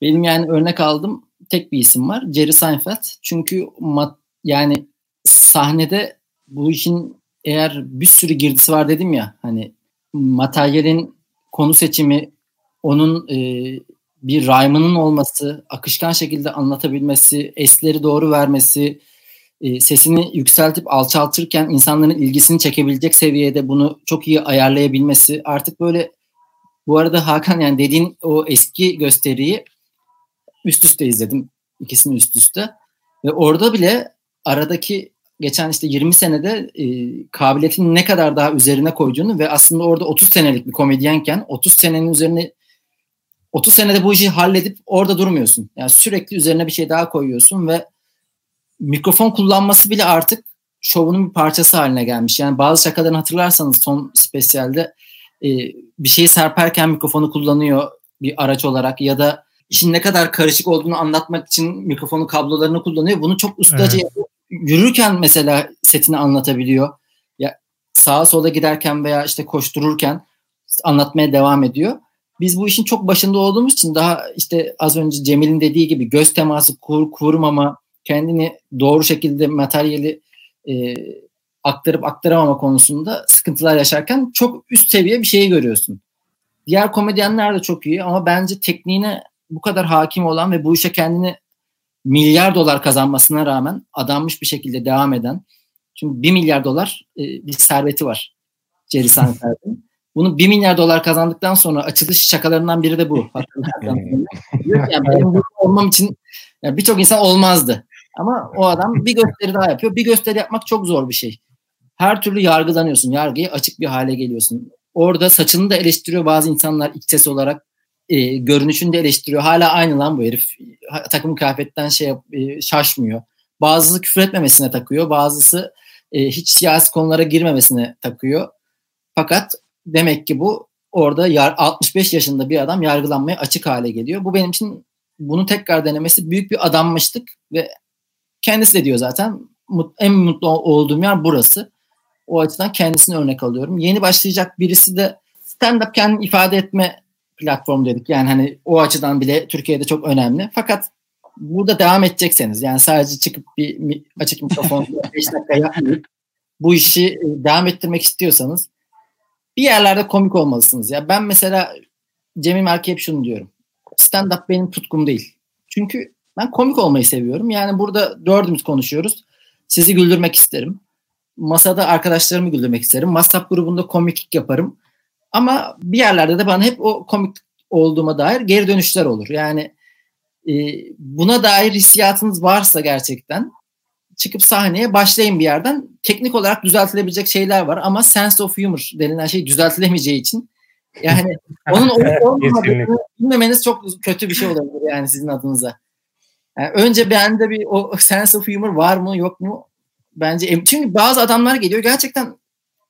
benim yani örnek aldım tek bir isim var. Jerry Seinfeld. Çünkü mat, yani sahnede bu işin eğer bir sürü girdisi var dedim ya hani materyalin konu seçimi onun e, bir rhyme'ının olması, akışkan şekilde anlatabilmesi, esleri doğru vermesi, e, sesini yükseltip alçaltırken insanların ilgisini çekebilecek seviyede bunu çok iyi ayarlayabilmesi. Artık böyle bu arada Hakan yani dediğin o eski gösteriyi üst üste izledim. ikisini üst üste. Ve orada bile aradaki geçen işte 20 senede e, kabiliyetin ne kadar daha üzerine koyduğunu ve aslında orada 30 senelik bir komedyenken 30 senenin üzerine 30 senede bu işi halledip orada durmuyorsun. Yani sürekli üzerine bir şey daha koyuyorsun ve mikrofon kullanması bile artık şovunun bir parçası haline gelmiş. Yani bazı şakalarını hatırlarsanız son spesyalde e, bir şeyi serperken mikrofonu kullanıyor bir araç olarak ya da işin ne kadar karışık olduğunu anlatmak için mikrofonu kablolarını kullanıyor. Bunu çok ustaca evet. Yürürken mesela setini anlatabiliyor. Ya sağa sola giderken veya işte koştururken anlatmaya devam ediyor. Biz bu işin çok başında olduğumuz için daha işte az önce Cemil'in dediği gibi göz teması kur, kurmama, kendini doğru şekilde materyali e, aktarıp aktaramama konusunda sıkıntılar yaşarken çok üst seviye bir şeyi görüyorsun. Diğer komedyenler de çok iyi ama bence tekniğine bu kadar hakim olan ve bu işe kendini milyar dolar kazanmasına rağmen adanmış bir şekilde devam eden çünkü bir milyar dolar e, bir serveti var Jerry Seinfeld'in. Bunu bir milyar dolar kazandıktan sonra açılış şakalarından biri de bu. yani benim olmam için yani birçok insan olmazdı. Ama o adam bir gösteri daha yapıyor. Bir gösteri yapmak çok zor bir şey. Her türlü yargılanıyorsun. Yargıya açık bir hale geliyorsun. Orada saçını da eleştiriyor bazı insanlar iç ses olarak. E, görünüşünü de eleştiriyor. Hala aynı lan bu herif. Takım kıyafetten şey e, şaşmıyor. Bazısı küfür etmemesine takıyor. Bazısı e, hiç siyasi konulara girmemesine takıyor. Fakat demek ki bu orada yar, 65 yaşında bir adam yargılanmaya açık hale geliyor. Bu benim için bunu tekrar denemesi büyük bir adammıştık ve kendisi de diyor zaten en mutlu olduğum yer burası. O açıdan kendisini örnek alıyorum. Yeni başlayacak birisi de stand-up kendini ifade etme platformu dedik. Yani hani o açıdan bile Türkiye'de çok önemli. Fakat burada devam edecekseniz yani sadece çıkıp bir açık mikrofon 5 dakika yapmayıp bu işi e, devam ettirmek istiyorsanız bir yerlerde komik olmalısınız. Ya ben mesela Cemil Merke hep şunu diyorum. Stand-up benim tutkum değil. Çünkü ben komik olmayı seviyorum. Yani burada dördümüz konuşuyoruz. Sizi güldürmek isterim. Masada arkadaşlarımı güldürmek isterim. WhatsApp grubunda komiklik yaparım. Ama bir yerlerde de bana hep o komik olduğuma dair geri dönüşler olur. Yani e, buna dair hissiyatınız varsa gerçekten çıkıp sahneye başlayın bir yerden. Teknik olarak düzeltilebilecek şeyler var ama sense of humor denilen şey düzeltilemeyeceği için yani onun olmadığını bilmemeniz çok kötü bir şey olabilir yani sizin adınıza. Yani önce bende bir o sense of humor var mı yok mu? Bence çünkü bazı adamlar geliyor gerçekten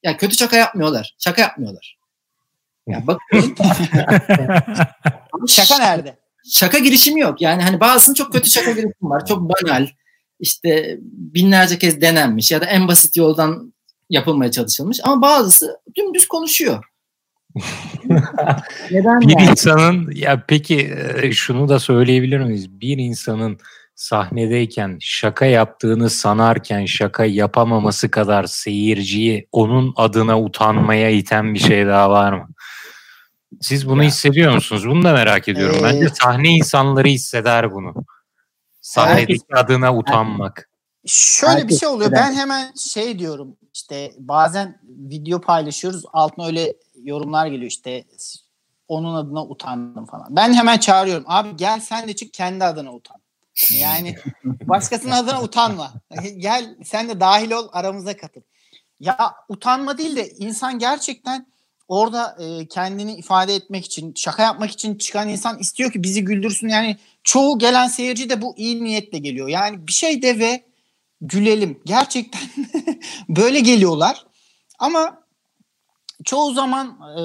ya kötü şaka yapmıyorlar. Şaka yapmıyorlar. Ya bak şaka nerede? Şaka girişimi yok. Yani hani bazısının çok kötü şaka girişimi var. Çok banal. İşte binlerce kez denenmiş ya da en basit yoldan yapılmaya çalışılmış ama bazısı dümdüz konuşuyor. Neden bir yani? insanın ya peki e, şunu da söyleyebilir miyiz? Bir insanın sahnedeyken şaka yaptığını sanarken şaka yapamaması kadar seyirciyi onun adına utanmaya iten bir şey daha var mı? Siz bunu ya. hissediyor musunuz? Bunu da merak ediyorum. Ee, Bence sahne insanları hisseder bunu. Sahnedeki herkes, adına utanmak. Şöyle herkes, bir şey oluyor. Ben hemen şey diyorum işte bazen video paylaşıyoruz. Altına öyle yorumlar geliyor işte onun adına utandım falan. Ben hemen çağırıyorum. Abi gel sen de çık kendi adına utan. Yani başkasının adına utanma. Gel sen de dahil ol aramıza katıl. Ya utanma değil de insan gerçekten orada e, kendini ifade etmek için, şaka yapmak için çıkan insan istiyor ki bizi güldürsün. Yani çoğu gelen seyirci de bu iyi niyetle geliyor. Yani bir şey de ve gülelim. Gerçekten böyle geliyorlar. Ama çoğu zaman e,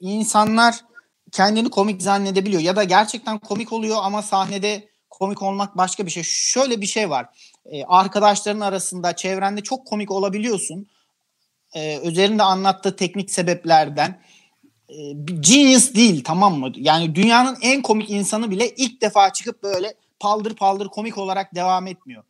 insanlar kendini komik zannedebiliyor ya da gerçekten komik oluyor ama sahnede komik olmak başka bir şey. Şöyle bir şey var. e, arkadaşların arasında, çevrende çok komik olabiliyorsun. E, üzerinde anlattığı teknik sebeplerden e, genius değil tamam mı? Yani dünyanın en komik insanı bile ilk defa çıkıp böyle paldır paldır komik olarak devam etmiyor.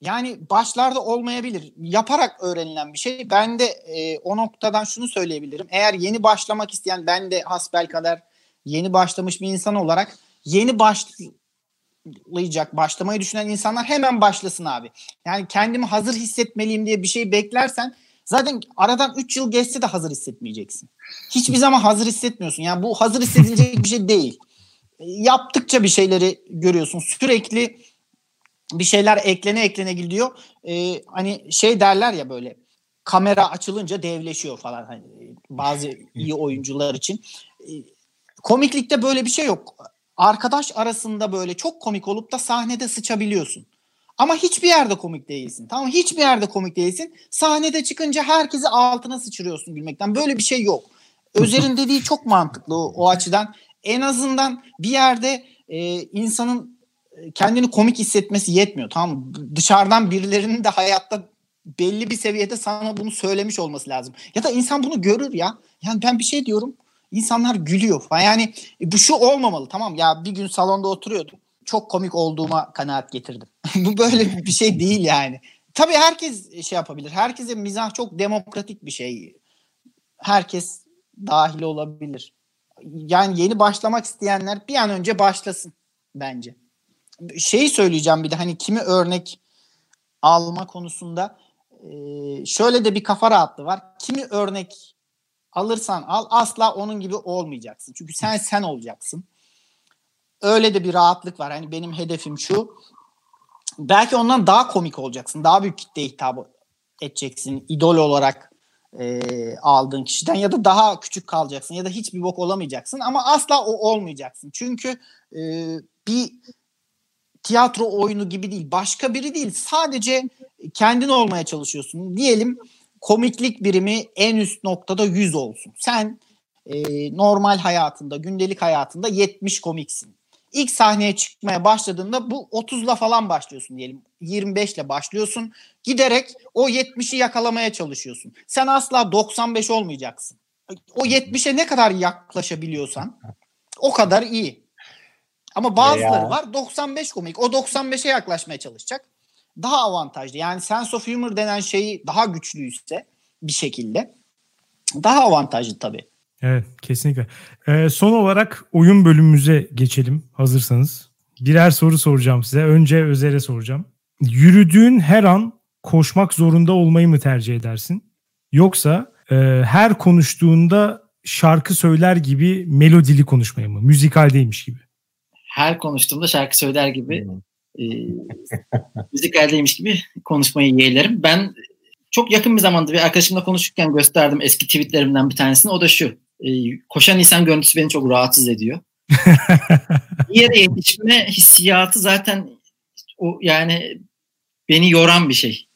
Yani başlarda olmayabilir. Yaparak öğrenilen bir şey. Ben de e, o noktadan şunu söyleyebilirim. Eğer yeni başlamak isteyen ben de hasbel kadar yeni başlamış bir insan olarak yeni başlayacak, başlamayı düşünen insanlar hemen başlasın abi. Yani kendimi hazır hissetmeliyim diye bir şey beklersen zaten aradan 3 yıl geçse de hazır hissetmeyeceksin. Hiçbir zaman hazır hissetmiyorsun. Yani bu hazır hissedilecek bir şey değil. Yaptıkça bir şeyleri görüyorsun. Sürekli bir şeyler eklene eklene gidiyor. Ee, hani şey derler ya böyle kamera açılınca devleşiyor falan hani bazı iyi oyuncular için. Ee, komiklikte böyle bir şey yok. Arkadaş arasında böyle çok komik olup da sahnede sıçabiliyorsun. Ama hiçbir yerde komik değilsin. Tamam Hiçbir yerde komik değilsin. Sahnede çıkınca herkesi altına sıçrıyorsun gülmekten. Böyle bir şey yok. Özer'in dediği çok mantıklı o, o açıdan. En azından bir yerde e, insanın kendini komik hissetmesi yetmiyor. Tamam Dışarıdan birilerinin de hayatta belli bir seviyede sana bunu söylemiş olması lazım. Ya da insan bunu görür ya. Yani ben bir şey diyorum. insanlar gülüyor. Yani e, bu şu olmamalı tamam ya bir gün salonda oturuyordum. Çok komik olduğuma kanaat getirdim. bu böyle bir şey değil yani. Tabii herkes şey yapabilir. Herkese mizah çok demokratik bir şey. Herkes dahil olabilir. Yani yeni başlamak isteyenler bir an önce başlasın bence şeyi söyleyeceğim bir de hani kimi örnek alma konusunda şöyle de bir kafa rahatlığı var. Kimi örnek alırsan al asla onun gibi olmayacaksın. Çünkü sen sen olacaksın. Öyle de bir rahatlık var. Hani benim hedefim şu. Belki ondan daha komik olacaksın. Daha büyük kitleye hitap edeceksin. idol olarak e, aldığın kişiden ya da daha küçük kalacaksın ya da hiçbir bok olamayacaksın ama asla o olmayacaksın. Çünkü e, bir tiyatro oyunu gibi değil. Başka biri değil. Sadece kendin olmaya çalışıyorsun. Diyelim komiklik birimi en üst noktada 100 olsun. Sen e, normal hayatında, gündelik hayatında 70 komiksin. İlk sahneye çıkmaya başladığında bu 30'la falan başlıyorsun diyelim. 25 ile başlıyorsun. Giderek o 70'i yakalamaya çalışıyorsun. Sen asla 95 olmayacaksın. O 70'e ne kadar yaklaşabiliyorsan o kadar iyi. Ama bazıları var 95 komik. O 95'e yaklaşmaya çalışacak. Daha avantajlı. Yani sense of humor denen şeyi daha güçlüyse bir şekilde daha avantajlı tabii. Evet kesinlikle. Ee, son olarak oyun bölümümüze geçelim hazırsanız. Birer soru soracağım size. Önce Özer'e soracağım. Yürüdüğün her an koşmak zorunda olmayı mı tercih edersin? Yoksa e, her konuştuğunda şarkı söyler gibi melodili konuşmayı mı? Müzikaldeymiş gibi her konuştuğumda şarkı söyler gibi e, müzikaldeymiş gibi konuşmayı yeğlerim. Ben çok yakın bir zamanda bir arkadaşımla konuşurken gösterdim eski tweetlerimden bir tanesini. O da şu. E, koşan insan görüntüsü beni çok rahatsız ediyor. bir yere yetişme hissiyatı zaten o yani beni yoran bir şey.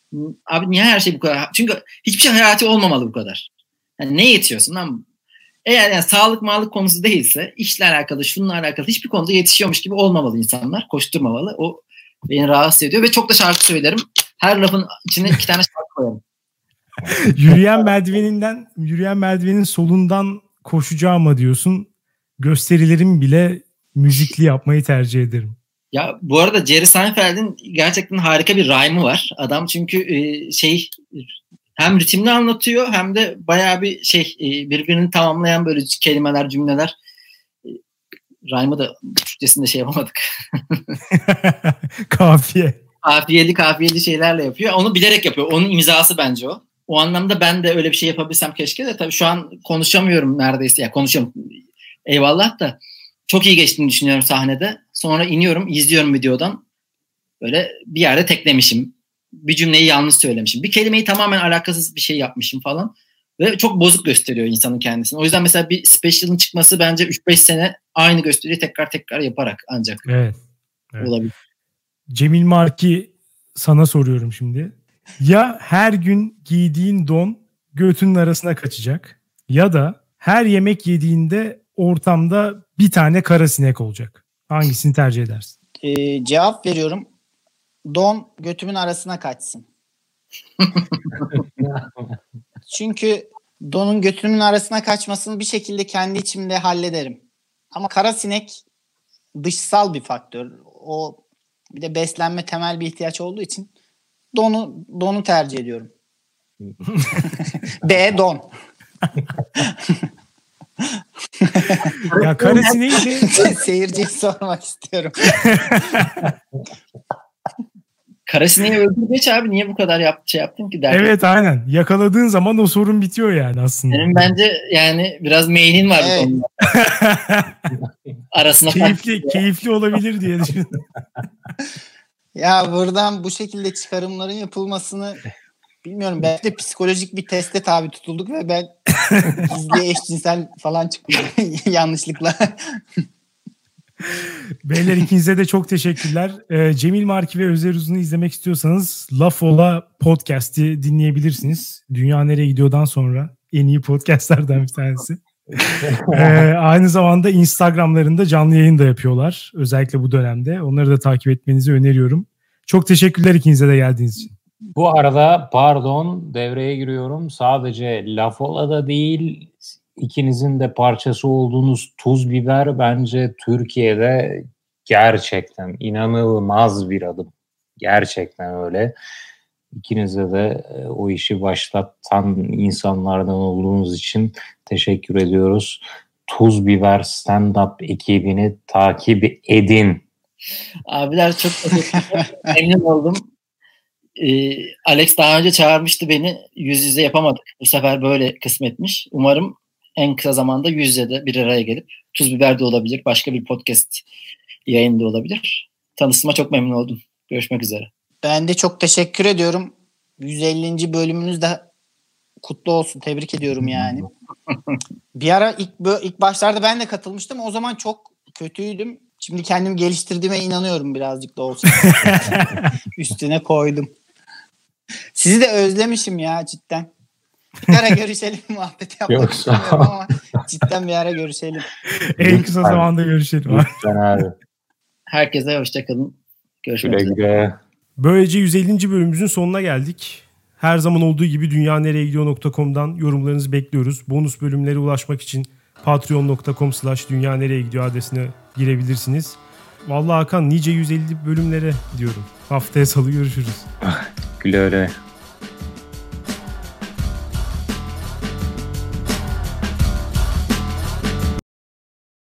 Abi niye her şey bu kadar? Çünkü hiçbir şey hayati olmamalı bu kadar. Yani ne yetiyorsun lan? Eğer yani sağlık mağlık konusu değilse işle alakalı, şununla alakalı hiçbir konuda yetişiyormuş gibi olmamalı insanlar. Koşturmamalı. O beni rahatsız ediyor ve çok da şarkı söylerim. Her lafın içine iki tane şarkı koyarım. yürüyen merdiveninden, yürüyen merdivenin solundan koşacağım diyorsun. Gösterilerim bile müzikli yapmayı tercih ederim. Ya bu arada Jerry Seinfeld'in gerçekten harika bir rhyme'ı var. Adam çünkü e, şey hem ritimli anlatıyor hem de bayağı bir şey e, birbirini tamamlayan böyle kelimeler, cümleler. E, rhyme'ı da Türkçesinde şey yapamadık. Kafiye. Kafiyeli kafiyeli şeylerle yapıyor. Onu bilerek yapıyor. Onun imzası bence o. O anlamda ben de öyle bir şey yapabilsem keşke de tabii şu an konuşamıyorum neredeyse. Ya yani konuşuyorum. Eyvallah da çok iyi geçtiğini düşünüyorum sahnede. Sonra iniyorum, izliyorum videodan. Böyle bir yerde teklemişim bir cümleyi yanlış söylemişim. Bir kelimeyi tamamen alakasız bir şey yapmışım falan. Ve çok bozuk gösteriyor insanın kendisini. O yüzden mesela bir special'ın çıkması bence 3-5 sene aynı gösteriyi tekrar tekrar yaparak ancak evet, evet. olabilir. Cemil Marki sana soruyorum şimdi. Ya her gün giydiğin don göğtünün arasına kaçacak ya da her yemek yediğinde ortamda bir tane kara sinek olacak. Hangisini tercih edersin? Ee, cevap veriyorum don götümün arasına kaçsın. Çünkü donun götümün arasına kaçmasını bir şekilde kendi içimde hallederim. Ama kara sinek dışsal bir faktör. O bir de beslenme temel bir ihtiyaç olduğu için donu donu tercih ediyorum. B don. Ya karesi neydi? Seyirciye sormak istiyorum. Karasineği öldür geç abi. Niye bu kadar yap, şey yaptın ki derdim. evet aynen. Yakaladığın zaman o sorun bitiyor yani aslında. Senin bence yani biraz meyilin var Evet. bu konuda. Arasına keyifli keyifli olabilir diye düşündüm. Ya buradan bu şekilde çıkarımların yapılmasını bilmiyorum. Belki de psikolojik bir teste tabi tutulduk ve ben gizli eşcinsel falan çıktım yanlışlıkla. Beyler ikinize de çok teşekkürler. Ee, Cemil Marki ve Özer Uzun'u izlemek istiyorsanız Laf Ola podcast'i dinleyebilirsiniz. Dünya Nereye Gidiyor'dan sonra en iyi podcastlerden bir tanesi. Ee, aynı zamanda Instagram'larında canlı yayın da yapıyorlar. Özellikle bu dönemde. Onları da takip etmenizi öneriyorum. Çok teşekkürler ikinize de geldiğiniz için. Bu arada pardon devreye giriyorum. Sadece Lafola'da değil ikinizin de parçası olduğunuz tuz biber bence Türkiye'de gerçekten inanılmaz bir adım. Gerçekten öyle. İkinize de e, o işi başlatan insanlardan olduğunuz için teşekkür ediyoruz. Tuz Biber Stand-Up ekibini takip edin. Abiler çok. Memnun oldum. Ee, Alex daha önce çağırmıştı beni. Yüz yüze yapamadık. Bu sefer böyle kısmetmiş. Umarım en kısa zamanda yüz yüze de bir araya gelip Tuz Biber de olabilir. Başka bir podcast yayında olabilir. Tanıştığıma çok memnun oldum. Görüşmek üzere. Ben de çok teşekkür ediyorum. 150. bölümünüz de kutlu olsun. Tebrik ediyorum yani. bir ara ilk, ilk başlarda ben de katılmıştım. O zaman çok kötüydüm. Şimdi kendimi geliştirdiğime inanıyorum birazcık da olsa. Üstüne koydum. Sizi de özlemişim ya cidden. Bir ara görüşelim muhabbeti yapmak istemiyorum ama cidden bir ara görüşelim. En kısa zamanda görüşelim. Lütfen abi. Herkese hoşçakalın. Görüşmek üzere. Böylece 150. bölümümüzün sonuna geldik. Her zaman olduğu gibi dünyanereyegidiyor.com'dan yorumlarınızı bekliyoruz. Bonus bölümlere ulaşmak için patreon.com slash dünyanereyegidiyor adresine girebilirsiniz. Vallahi Hakan nice 150 bölümlere diyorum. Haftaya salı görüşürüz. Güle güle.